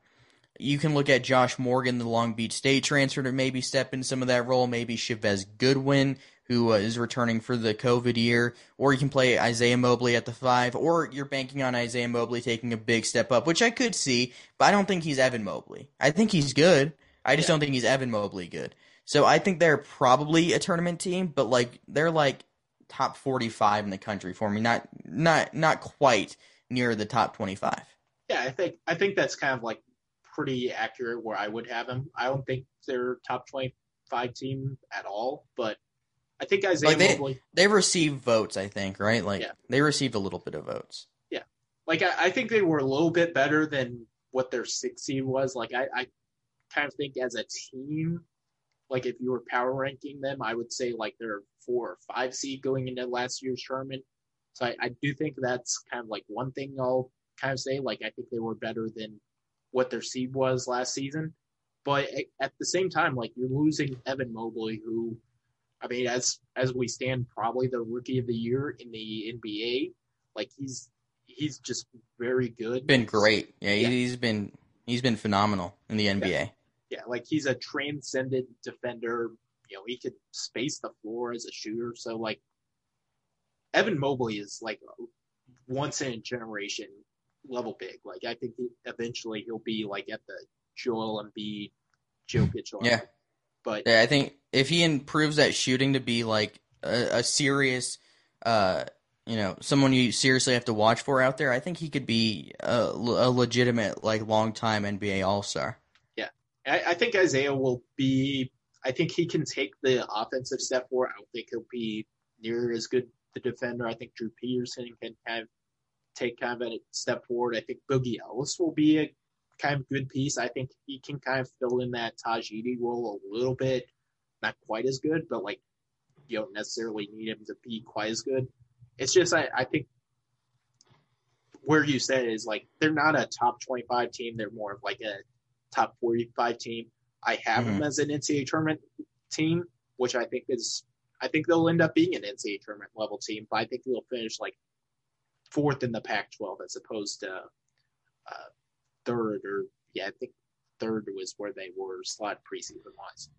B: You can look at Josh Morgan, the Long Beach State transfer, to maybe step in some of that role. Maybe Chavez Goodwin, who uh, is returning for the COVID year, or you can play Isaiah Mobley at the five, or you're banking on Isaiah Mobley taking a big step up, which I could see, but I don't think he's Evan Mobley. I think he's good. I just yeah. don't think he's Evan Mobley good. So I think they're probably a tournament team, but like they're like top 45 in the country for me, not not not quite near the top 25.
A: Yeah, I think I think that's kind of like pretty accurate where I would have them. I don't think they're top 25 team at all, but I think Isaiah
B: like they,
A: Mobley.
B: They received votes, I think, right? Like yeah. they received a little bit of votes.
A: Yeah, like I, I, think they were a little bit better than what their six seed was. Like I, I kind of think as a team, like if you were power ranking them, I would say like they're four or five seed going into last year's tournament. So I, I do think that's kind of like one thing I'll kind of say. Like I think they were better than what their seed was last season. But at the same time, like you're losing Evan Mobley, who, I mean, as as we stand, probably the rookie of the year in the NBA. Like he's he's just very good.
B: Been great. Yeah, yeah. he's been he's been phenomenal in the NBA.
A: Yeah. yeah, like he's a transcendent defender. You know, he could space the floor as a shooter. So like, Evan Mobley is like once in a generation level big. Like I think he, eventually he'll be like at the Joel Embiid, Jokic.
B: Yeah,
A: but
B: yeah, I think if he improves that shooting to be like a, a serious, uh, you know, someone you seriously have to watch for out there, I think he could be a, a legitimate like long time NBA All Star.
A: Yeah, I, I think Isaiah will be. I think he can take the offensive step forward. I don't think he'll be near as good the defender. I think Drew Peterson can kind of take kind of a step forward. I think Boogie Ellis will be a kind of good piece. I think he can kind of fill in that Taj Gidey role a little bit. Not quite as good, but like you don't necessarily need him to be quite as good. It's just I, I think where you said is like they're not a top twenty five team. They're more of like a top forty five team. I have mm-hmm. them as an NCAA tournament team, which I think is I think they'll end up being an NCAA tournament level team, but I think they'll finish like fourth in the Pac-12 as opposed to uh, third or yeah, I think third was where they were slot preseason wise.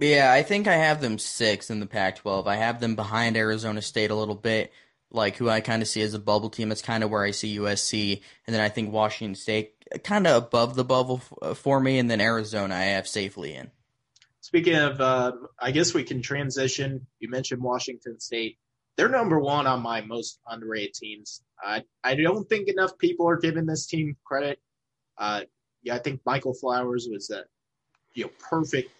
B: Yeah, I think I have them sixth in the Pac-12. I have them behind Arizona State a little bit, like who I kind of see as a bubble team. That's kind of where I see USC, and then I think Washington State kind of above the bubble f- for me, and then Arizona I have safely in.
A: Speaking of, uh, I guess we can transition. You mentioned Washington State they're number one on my most underrated teams. I I don't think enough people are giving this team credit. Uh, yeah, I think Michael Flowers was a you know perfect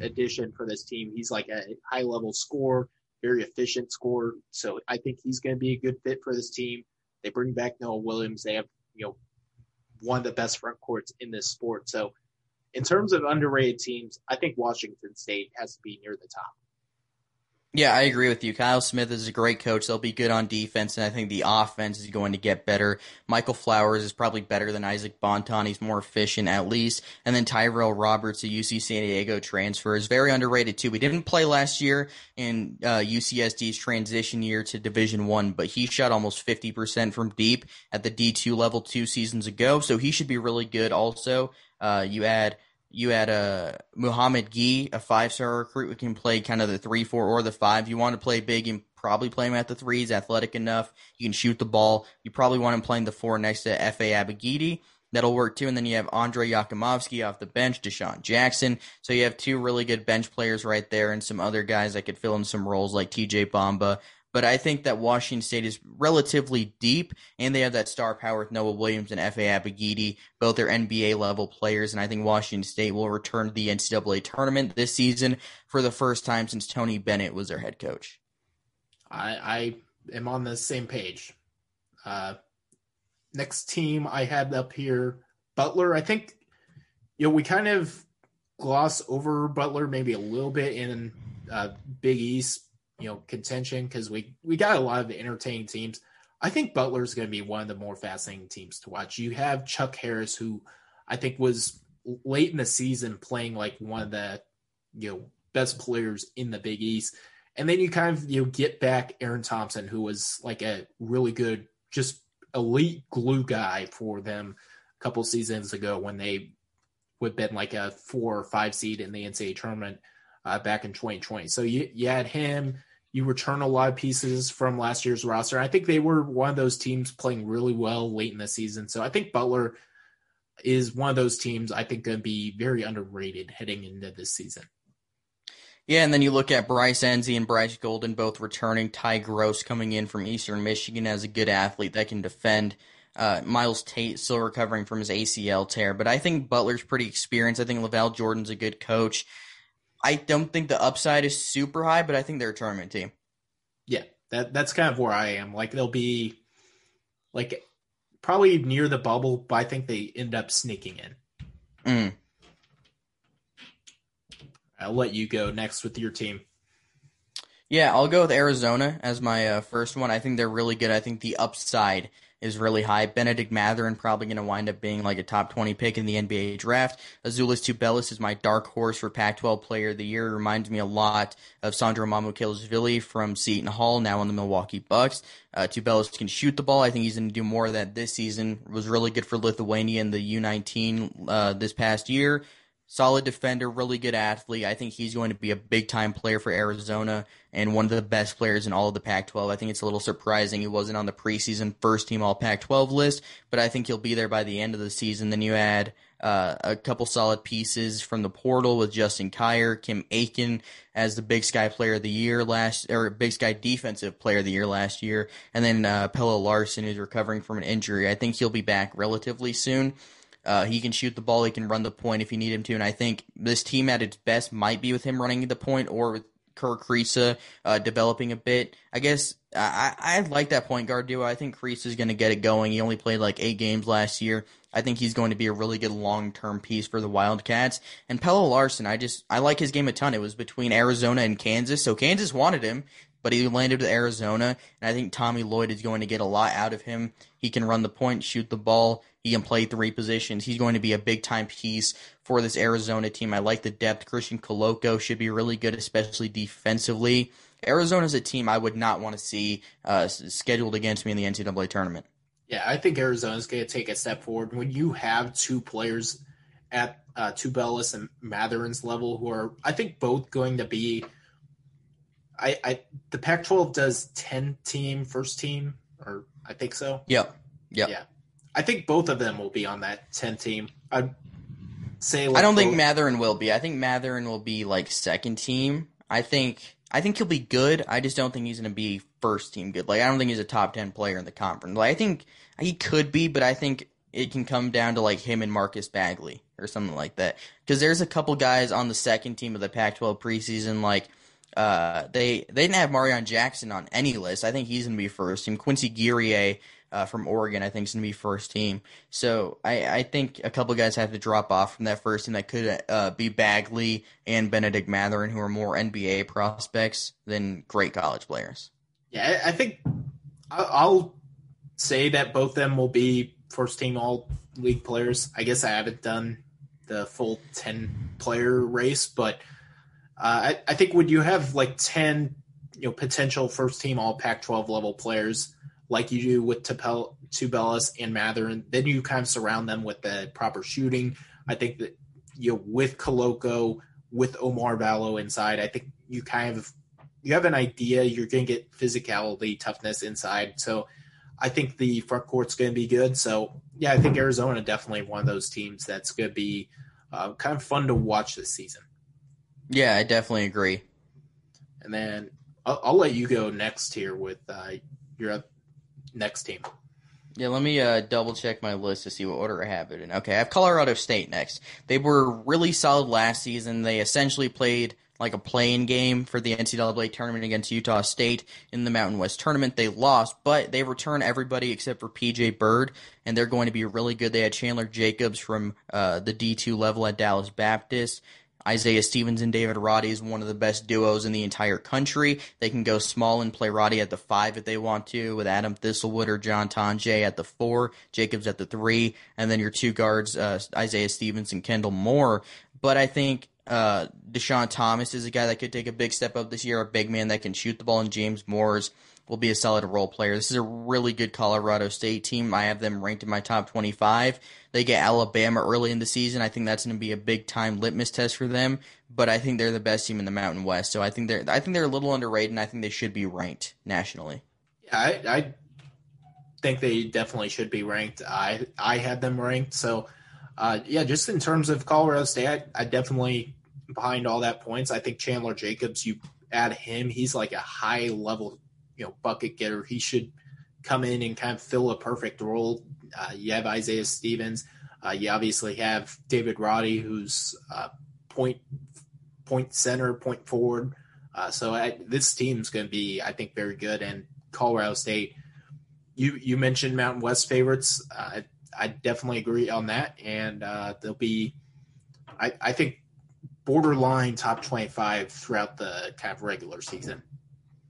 A: addition for this team. He's like a high level scorer, very efficient scorer. So I think he's going to be a good fit for this team. They bring back Noah Williams. They have you know one of the best front courts in this sport. So in terms of underrated teams, I think Washington State has to be near the top.
B: Yeah, I agree with you. Kyle Smith is a great coach. They'll be good on defense, and I think the offense is going to get better. Michael Flowers is probably better than Isaac Bonton. He's more efficient, at least. And then Tyrell Roberts, a UC San Diego transfer, is very underrated too. We didn't play last year in uh, UCSD's transition year to Division One, but he shot almost fifty percent from deep at the D two level two seasons ago, so he should be really good. Also, uh, you add you had a uh, Mouhamed Gueye, a five star recruit who can play kind of the three, four, or the five. You want to play big and probably play him at the three. He's athletic enough. You can shoot the ball. You probably want him playing the four next to Efe Abogidi. That'll work too. And then you have Andrej Jakimovski off the bench, Dishon Jackson. So you have two really good bench players right there and some other guys that could fill in some roles like TJ Bamba but I think that Washington State is relatively deep, and they have that star power with Noah Williams and Efe Abogidi. Both are NBA level players, and I think Washington State will return to the NCAA tournament this season for the first time since Tony Bennett was their head coach.
A: I, I am on the same page. Uh, next team I had up here, Butler. I think you know we kind of gloss over Butler maybe a little bit in uh, Big East you know contention because we we got a lot of entertaining teams. I think Butler's going to be one of the more fascinating teams to watch. You have Chuck Harris, who I think was late in the season playing like one of the you know best players in the Big East, and then you kind of you know get back Aaron Thompson, who was like a really good, just elite glue guy for them a couple seasons ago when they would have been like a four or five seed in the NCAA tournament uh, back in 2020. So you, you had him you return a lot of pieces from last year's roster. I think they were one of those teams playing really well late in the season. So I think Butler is one of those teams I think going to be very underrated heading into this season.
B: Yeah, and then you look at Bryce Nze and Bryce Golden both returning. Ty Groce coming in from Eastern Michigan as a good athlete that can defend. Uh, Myles Tate still recovering from his ACL tear, but I think Butler's pretty experienced. I think LaVall Jordan's a good coach. I don't think the upside is super high, but I think they're a tournament team.
A: Yeah, that that's kind of where I am. Like they'll be like probably near the bubble, but I think they end up sneaking in.
B: Mm.
A: I'll let you go next with your team.
B: Yeah, I'll go with Arizona as my uh, first one. I think they're really good. I think the upside is really high. Bennedict Mathurin probably going to wind up being like a top 20 pick in the NBA draft. Azuolas Tubelis is my dark horse for Pac-12 Player of the Year. It Reminds me a lot of Sandro Mamukelashvili from Seton Hall, now on the Milwaukee Bucks. Uh, Tubelis can shoot the ball. I think he's going to do more of that this season. Was really good for Lithuania in the U19 uh, this past year solid defender, really good athlete. I think he's going to be a big time player for Arizona and one of the best players in all of the Pac 12. I think it's a little surprising he wasn't on the preseason first team All Pac 12 list, but I think he'll be there by the end of the season. Then you add uh, a couple solid pieces from the portal with Justin Kier, Kim Aiken as the Big Sky Player of the Year last, or Big Sky Defensive Player of the Year last year, and then uh, Pelle Larsson who's recovering from an injury. I think he'll be back relatively soon. Uh, he can shoot the ball. He can run the point if you need him to. And I think this team at its best might be with him running the point or with Kerr Kriisa uh, developing a bit. I guess I, I like that point guard duo. I think Kriisa is going to get it going. He only played like eight games last year. I think he's going to be a really good long term piece for the Wildcats. And Pelle Larsson, I just I like his game a ton. It was between Arizona and Kansas, so Kansas wanted him, but he landed with Arizona, and I think Tommy Lloyd is going to get a lot out of him. He can run the point, shoot the ball, he can play three positions. He's going to be a big time piece for this Arizona team. I like the depth. Christian Koloko should be really good, especially defensively. Arizona's a team I would not want to see uh, scheduled against me in the NCAA tournament.
A: Yeah, I think Arizona's going to take a step forward. When you have two players at uh, Tubelis and Mathurin's level who are, I think, both going to be. I, I the Pac-12 does ten team first team, or I think so.
B: Yep. Yep.
A: Yeah. I think both of them will be on that 10 team. I'd say
B: like I don't both. think Mathurin will be. I think Mathurin will be like second team. I think I think he'll be good. I just don't think he's going to be first team good. Like I don't think he's a top 10 player in the conference. Like I think he could be, but I think it can come down to like him and Marcus Bagley or something like that. Because there's a couple guys on the second team of the Pac-12 preseason like uh, they they didn't have Marion Jackson on any list. I think he's going to be first team. Quincy Guerrier uh, from Oregon, I think, is going to be first team. So I, I think a couple guys have to drop off from that first team. That could uh, be Bagley and Bennedict Mathurin, who are more NBA prospects than great college players.
A: Yeah, I think I'll say that both them will be first team all league players. I guess I haven't done the full 10 player race, but uh, I, I think when you have like 10 you know potential first team all Pac 12 level players, like you do with Tupel, Tubelis and Mathurin. Then you kind of surround them with the proper shooting. I think that you know with Koloko, with Oumar Ballo inside, I think you kind of you have an idea you're going to get physicality, toughness inside. So I think the front court's going to be good. So yeah, I think Arizona definitely one of those teams that's going to be uh, kind of fun to watch this season.
B: Yeah, I definitely agree.
A: And then I'll, I'll let you go next here with uh, your next team.
B: Yeah, let me uh, double check my list to see what order I have it in. Okay, I have Colorado State next. They were really solid last season. They essentially played like a playing game for the NCAA tournament against Utah State in the Mountain West tournament. They lost, but they return everybody except for PJ Bird, and they're going to be really good. They had Chandler Jacobs from uh, the D2 level at Dallas Baptist. Isaiah Stevens and David Roddy is one of the best duos in the entire country. They can go small and play Roddy at the five if they want to, with Adam Thistlewood or John Tonje at the four, Jacobs at the three, and then your two guards, uh, Isaiah Stevens and Kendle Moore. But I think uh, Dischon Thomas is a guy that could take a big step up this year, a big man that can shoot the ball, and James Moors will be a solid role player. This is a really good Colorado State team. I have them ranked in my top 25. They get Alabama early in the season. I think that's going to be a big time litmus test for them. But I think they're the best team in the Mountain West. So I think they're I think they're a little underrated, and I think they should be ranked nationally.
A: Yeah, I, I think they definitely should be ranked. I I had them ranked. So uh, yeah, just in terms of Colorado State, I, I definitely behind all that points. I think Chandler Jacobs, you add him, he's like a high level you know bucket getter. He should come in and kind of fill a perfect role. Uh, you have Isaiah Stevens. Uh, you obviously have David Roddy, who's uh, point point center, point forward. Uh, so I, this team's going to be, I think, very good. And Colorado State, you you mentioned Mountain West favorites. Uh, I definitely agree on that, and uh, they'll be, I, I think, borderline top twenty five throughout the kind of regular season.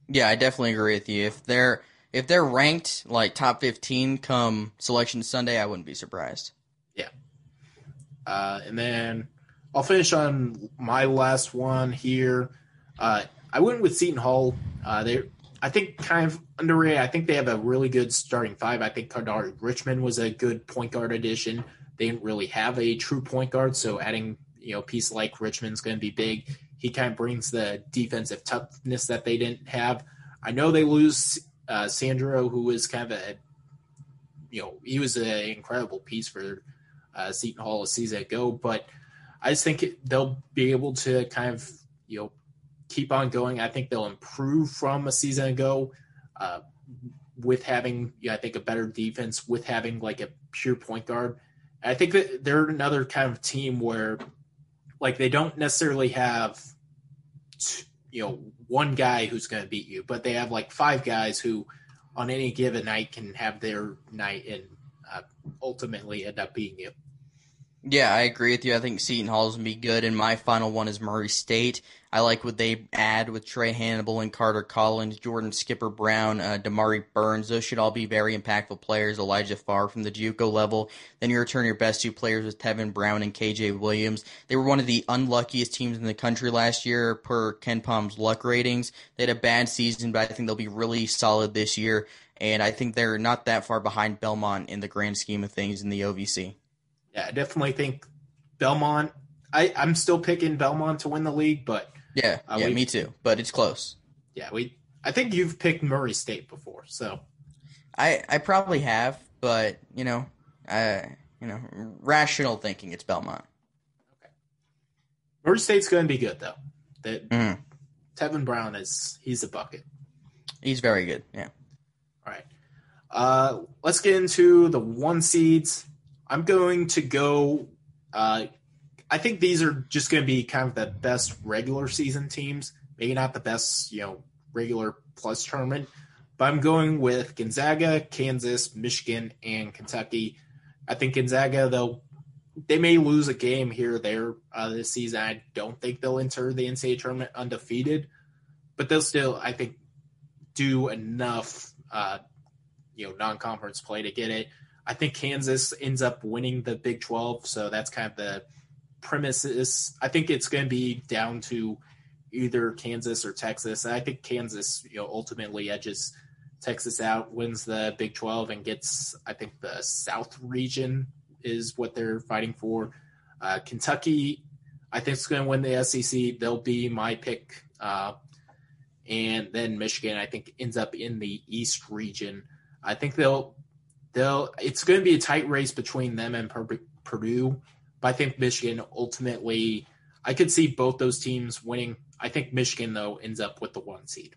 B: Yeah, I definitely agree with you. If they're if they're ranked like top 15 come selection Sunday, I wouldn't be surprised.
A: Yeah. Uh, and then I'll finish on my last one here. Uh, I went with Seton Hall. Uh, they, I think, kind of underrated. I think they have a really good starting five. I think Kadary Richmond was a good point guard addition. They didn't really have a true point guard, so adding you know piece like Richmond's going to be big. He kind of brings the defensive toughness that they didn't have. I know they lose uh, Sandro, who was kind of a, you know, he was an incredible piece for uh, Seton Hall a season ago, but I just think they'll be able to kind of, you know, keep on going. I think they'll improve from a season ago uh, with having, yeah, I think, a better defense, with having like a pure point guard. I think that they're another kind of team where, like, they don't necessarily have, you know, one guy who's going to beat you, but they have like five guys who, on any given night, can have their night and uh, ultimately end up beating you.
B: Yeah, I agree with you. I think Seton Hall is going to be good, and my final one is Murray State. I like what they add with Trae Hannibal and Carter Collins, Jordan Skipper Brown, uh, Damari Burns. Those should all be very impactful players. Elijah Farr from the JUCO level. Then you return your best two players with Tevin Brown and KJ Williams. They were one of the unluckiest teams in the country last year per KenPom's luck ratings. They had a bad season, but I think they'll be really solid this year. And I think they're not that far behind Belmont in the grand scheme of things in the OVC.
A: Yeah, I definitely think Belmont. I, I'm still picking Belmont to win the league, but
B: yeah, uh, yeah, we, me too. But it's close.
A: Yeah, we. I think you've picked Murray State before, so.
B: I I probably have, but you know, uh, you know, rational thinking, it's Belmont.
A: Okay. Murray State's going to be good though. That mm. Tevin Brown is he's a bucket.
B: He's very good. Yeah.
A: All right. Uh, let's get into the one seeds. I'm going to go uh, I think these are just going to be kind of the best regular season teams. Maybe not the best, you know, regular plus tournament, but I'm going with Gonzaga, Kansas, Michigan, and Kentucky. I think Gonzaga, though, they may lose a game here or there uh, this season. I don't think they'll enter the NCAA tournament undefeated, but they'll still, I think, do enough, uh, you know, non-conference play to get it. I think Kansas ends up winning the Big 12, so that's kind of the premises. I think it's going to be down to either Kansas or Texas. I think Kansas, you know, ultimately edges Texas out, wins the Big 12, and gets, I think, the South region is what they're fighting for. Uh, Kentucky, I think, is going to win the SEC. They'll be my pick. Uh, and then Michigan, I think, ends up in the East region. I think they'll they'll. It's going to be a tight race between them and Purdue. But I think Michigan ultimately, I could see both those teams winning. I think Michigan though ends up with the one seed.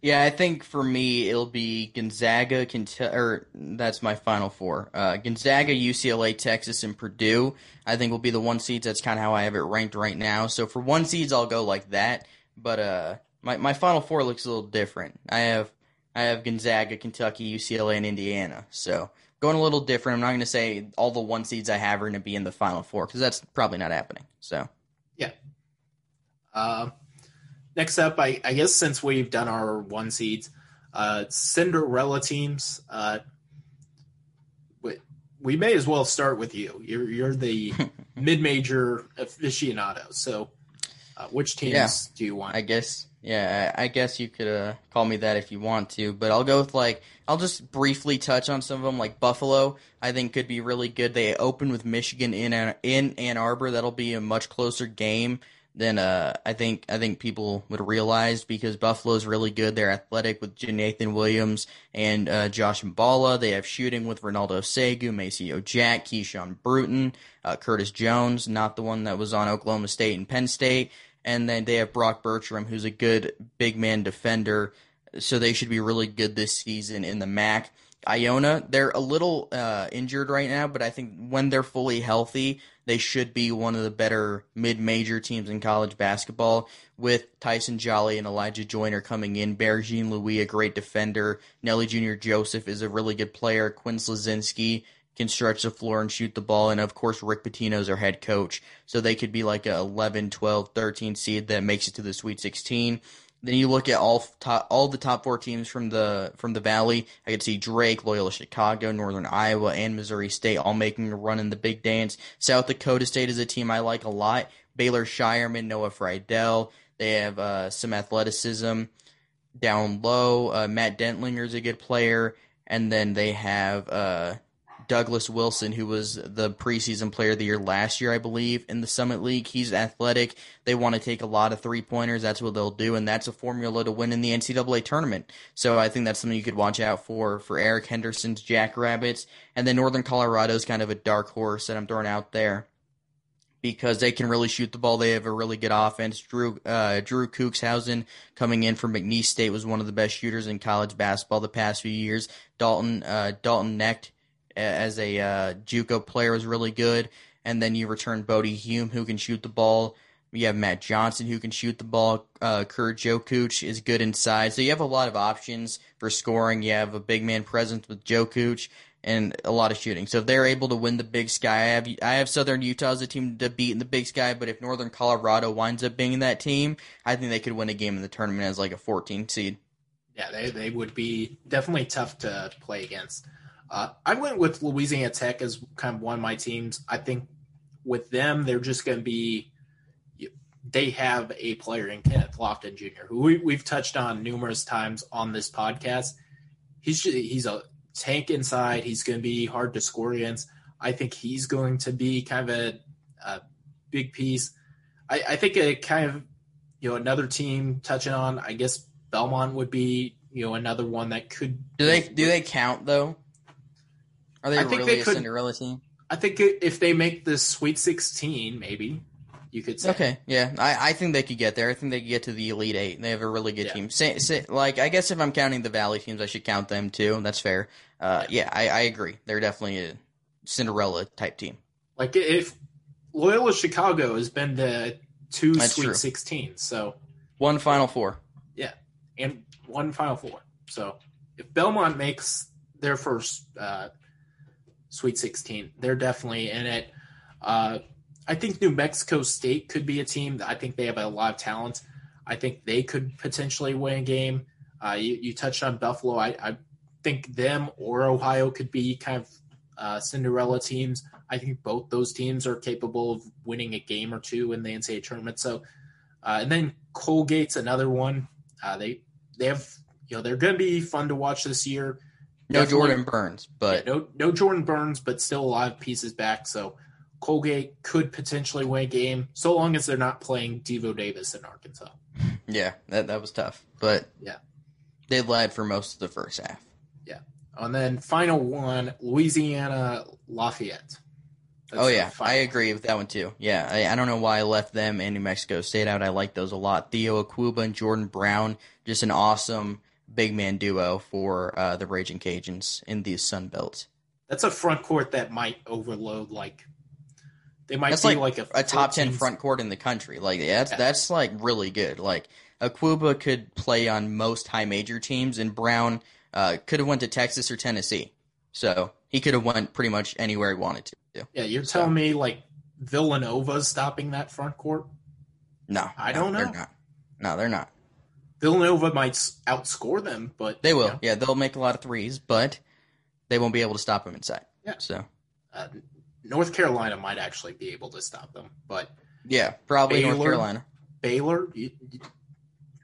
B: Yeah, I think for me it'll be Gonzaga, or that's my final four. Uh, Gonzaga, UCLA, Texas, and Purdue. I think will be the one seeds. That's kind of how I have it ranked right now. So for one seeds, I'll go like that. But uh, my my final four looks a little different. I have I have Gonzaga, Kentucky, UCLA, and Indiana. So going a little different. I'm not going to say all the one seeds I have are going to be in the final four because that's probably not happening. So,
A: yeah. Uh, next up, I, I, guess since we've done our one seeds, uh, Cinderella teams. Uh, we, we may as well start with you. You're you're the mid major aficionado. So, uh, which teams yeah, do you want?
B: I guess yeah, I guess you could uh, call me that if you want to, but I'll go with like I'll just briefly touch on some of them. Like Buffalo, I think could be really good. They open with Michigan in in Ann Arbor. That'll be a much closer game than uh, I think I think people would realize because Buffalo's really good. They're athletic with Nathan Williams and uh, Josh Mballa. They have shooting with Ronaldo Segu, Maceo Jack, Keyshawn Bruton, uh, Curtis Jones, not the one that was on Oklahoma State and Penn State and then they have Brock Bertram, who's a good big man defender. So they should be really good this season in the MAC. Iona, they're a little uh, injured right now, but I think when they're fully healthy, they should be one of the better mid-major teams in college basketball. With Tyson Jolly and Elijah Joyner coming in, Jean Louis, a great defender, Nelly Jr. Joseph is a really good player, Quinn Slazinski can stretch the floor and shoot the ball. And of course, Rick Pitino's our head coach. So they could be like a 11, 12, 13 seed that makes it to the Sweet 16. Then you look at all top, all the top four teams from the from the Valley. I could see Drake, Loyola Chicago, Northern Iowa, and Missouri State all making a run in the big dance. South Dakota State is a team I like a lot. Baylor Scheierman, Noah Freidel. They have uh, some athleticism down low. Uh, Matt Dentlinger is a good player, and then they have uh, Douglas Wilson, who was the preseason player of the year last year, I believe, in the Summit League. He's athletic. They want to take a lot of three pointers. That's what they'll do, and that's a formula to win in the NCAA tournament. So I think that's something you could watch out for for Eric Henderson's Jackrabbits. And then Northern Colorado is kind of a dark horse that I'm throwing out there because they can really shoot the ball. They have a really good offense. Drew uh, Drew Kuxhausen coming in from McNeese State was one of the best shooters in college basketball the past few years. Dalton uh, Dalton Knecht as a uh, JUCO player was really good. And then you return Bodie Hume, who can shoot the ball. You have Matt Johnson, who can shoot the ball. Uh, Kur Jongkuch is good inside. So you have a lot of options for scoring. You have a big man presence with Jongkuch and a lot of shooting. So if they're able to win the Big Sky, I have I have Southern Utah as a team to beat in the Big Sky. But if Northern Colorado winds up being that team, I think they could win a game in the tournament as like a 14 seed.
A: Yeah, they they would be definitely tough to play against. Uh, I went with Louisiana Tech as kind of one of my teams. I think with them, they're just going to be. They have a player in Kenneth Lofton Jr., who we, we've touched on numerous times on this podcast. He's he's a tank inside. He's going to be hard to score against. I think he's going to be kind of a, a big piece. I, I think a kind of you know another team touching on. I guess Belmont would be you know another one that could.
B: Do they do they count though? Are they I think really they could, a Cinderella team?
A: I think if they make the Sweet 16, maybe you could say.
B: Okay, yeah, I, I think they could get there. I think they could get to the Elite Eight. They have a really good yeah. team. Say, say, like, I guess if I'm counting the Valley teams, I should count them too. That's fair. Uh, yeah, I, I agree. They're definitely a Cinderella type team.
A: Like if Loyola Chicago has been to two That's Sweet true. 16, so
B: one Final Four.
A: Yeah, and one Final Four. So if Belmont makes their first uh, Sweet 16. They're definitely in it. Uh, I think New Mexico State could be a team. I think they have a lot of talent. I think they could potentially win a game. Uh, you, you, touched on Buffalo. I, I, think them or Ohio could be kind of uh, Cinderella teams. I think both those teams are capable of winning a game or two in the NCAA tournament. So, uh, and then Colgate's another one. Uh, they they have you know they're going to be fun to watch this year.
B: No Jordan Burns, but
A: yeah, no no Jordan Burns, but still a lot of pieces back. So Colgate could potentially win a game, so long as they're not playing Devo Davis in Arkansas.
B: Yeah, that that was tough, but
A: yeah,
B: they led for most of the first half.
A: Yeah, and then final one, Louisiana Lafayette.
B: That's oh yeah, I agree with that one too. Yeah, I, I, don't know why I left them and New Mexico State out. I like those a lot. Theo Akwuba and Jordan Brown, just an awesome big man duo for uh, the Raging Cajuns in the Sun Belt.
A: That's a front court that might overload like they might
B: that's
A: be
B: like, like a, a top ten front court in the country. Like that's yeah. that's like really good. Like Akwuba could play on most high major teams, and Brown uh, could have went to Texas or Tennessee. So he could have went pretty much anywhere he wanted to.
A: Yeah, you're so. telling me like Villanova's stopping that front court?
B: No,
A: I don't
B: know.
A: They're
B: not. No, they're not.
A: Villanova might outscore them, but
B: they will. You know. Yeah, they'll make a lot of threes, but they won't be able to stop them inside. Yeah. So
A: uh, North Carolina might actually be able to stop them, but
B: yeah, probably Baylor, North Carolina.
A: Baylor,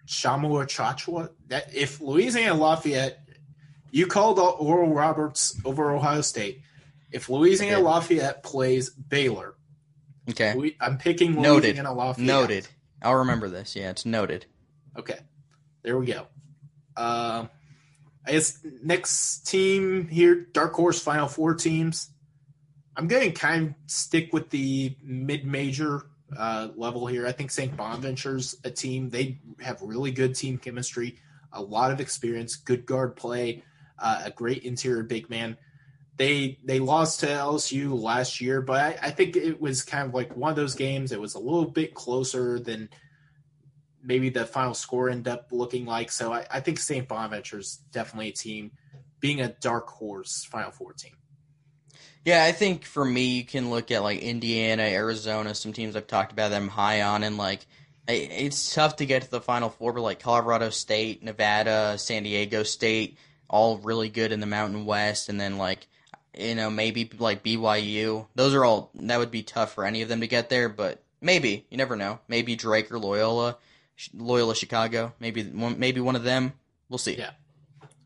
A: Tchamwa Tchatchoua. That if Louisiana Lafayette, you called Oral Roberts over Ohio State. If Louisiana okay. Lafayette plays Baylor,
B: okay,
A: I'm picking
B: Louisiana
A: noted. Lafayette.
B: Noted. I'll remember this. Yeah, it's noted.
A: Okay. There we go. Uh, I guess next team here, Dark Horse Final Four teams. I'm going to kind of stick with the mid-major uh, level here. I think St. Bonaventure's a team. They have really good team chemistry, a lot of experience, good guard play, uh, a great interior big man. They they lost to LSU last year, but I, I think it was kind of like one of those games. It was a little bit closer than – maybe the final score end up looking like. So I, I think St. Bonaventure is definitely a team being a dark horse Final Four team.
B: Yeah, I think for me, you can look at like Indiana, Arizona, some teams I've talked about them high on, and like It's tough to get to the Final Four, but like Colorado State, Nevada, San Diego State, all really good in the Mountain West, and then like you know maybe like BYU. Those are all that would be tough for any of them to get there, but maybe you never know. Maybe Drake or Loyola, Loyola Chicago. Maybe one, maybe one of them. We'll see.
A: Yeah.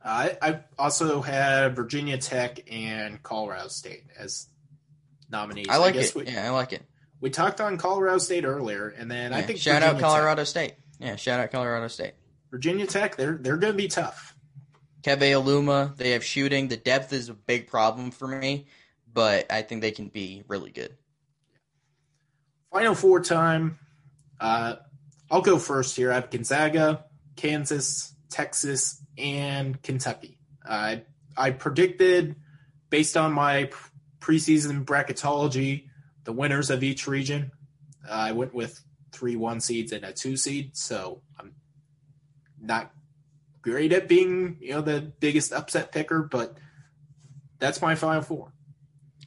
A: I I also had Virginia Tech and Colorado State as nominees.
B: I like I it. We, yeah, I like it.
A: We talked on Colorado State earlier, and then
B: yeah,
A: I think
B: shout
A: Virginia
B: out Colorado Tech. State. Yeah, shout out Colorado State.
A: Virginia Tech, they're they're going to be tough.
B: Keve Aluma, they have shooting. The depth is a big problem for me, but I think they can be really good.
A: Final four time. Uh, I'll go first here. I have Gonzaga, Kansas, Texas, and Kentucky. Uh, I predicted, based on my preseason bracketology, the winners of each region. I went with three one seeds and a two seed, so I'm not great at being you know the biggest upset picker, but that's my final four.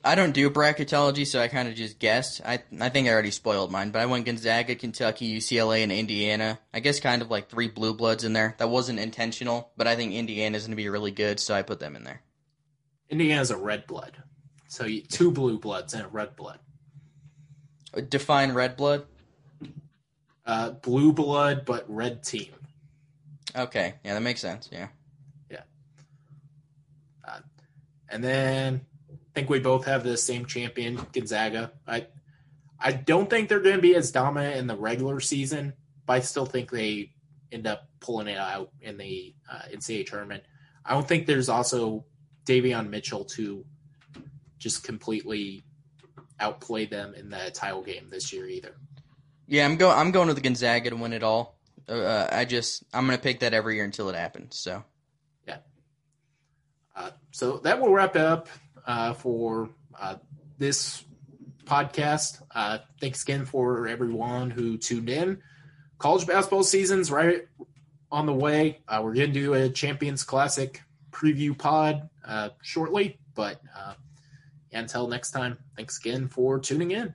B: I don't do bracketology, so I kind of just guessed. I I think I already spoiled mine, but I went Gonzaga, Kentucky, UCLA, and Indiana. I guess kind of like three blue bloods in there. That wasn't intentional, but I think Indiana's going to be really good, so I put them in there.
A: Indiana's a red blood, so you, two blue bloods and a red blood.
B: Define red blood.
A: Uh, blue blood, but red team.
B: Okay, yeah, that makes sense. Yeah,
A: yeah. Uh, and then think we both have the same champion, Gonzaga. I I don't think they're going to be as dominant in the regular season, but I still think they end up pulling it out in the uh, NCAA tournament. I don't think there's also Davion Mitchell to just completely outplay them in the title game this year either.
B: Yeah, I'm going. I'm going to the Gonzaga to win it all. Uh, I just I'm going to pick that every year until it happens. So
A: yeah. Uh, so that will wrap it up uh, for uh, this podcast. Uh, thanks again for everyone who tuned in. College basketball season's right on the way. Uh, we're going to do a Champions Classic preview pod shortly, but until next time, thanks again for tuning in.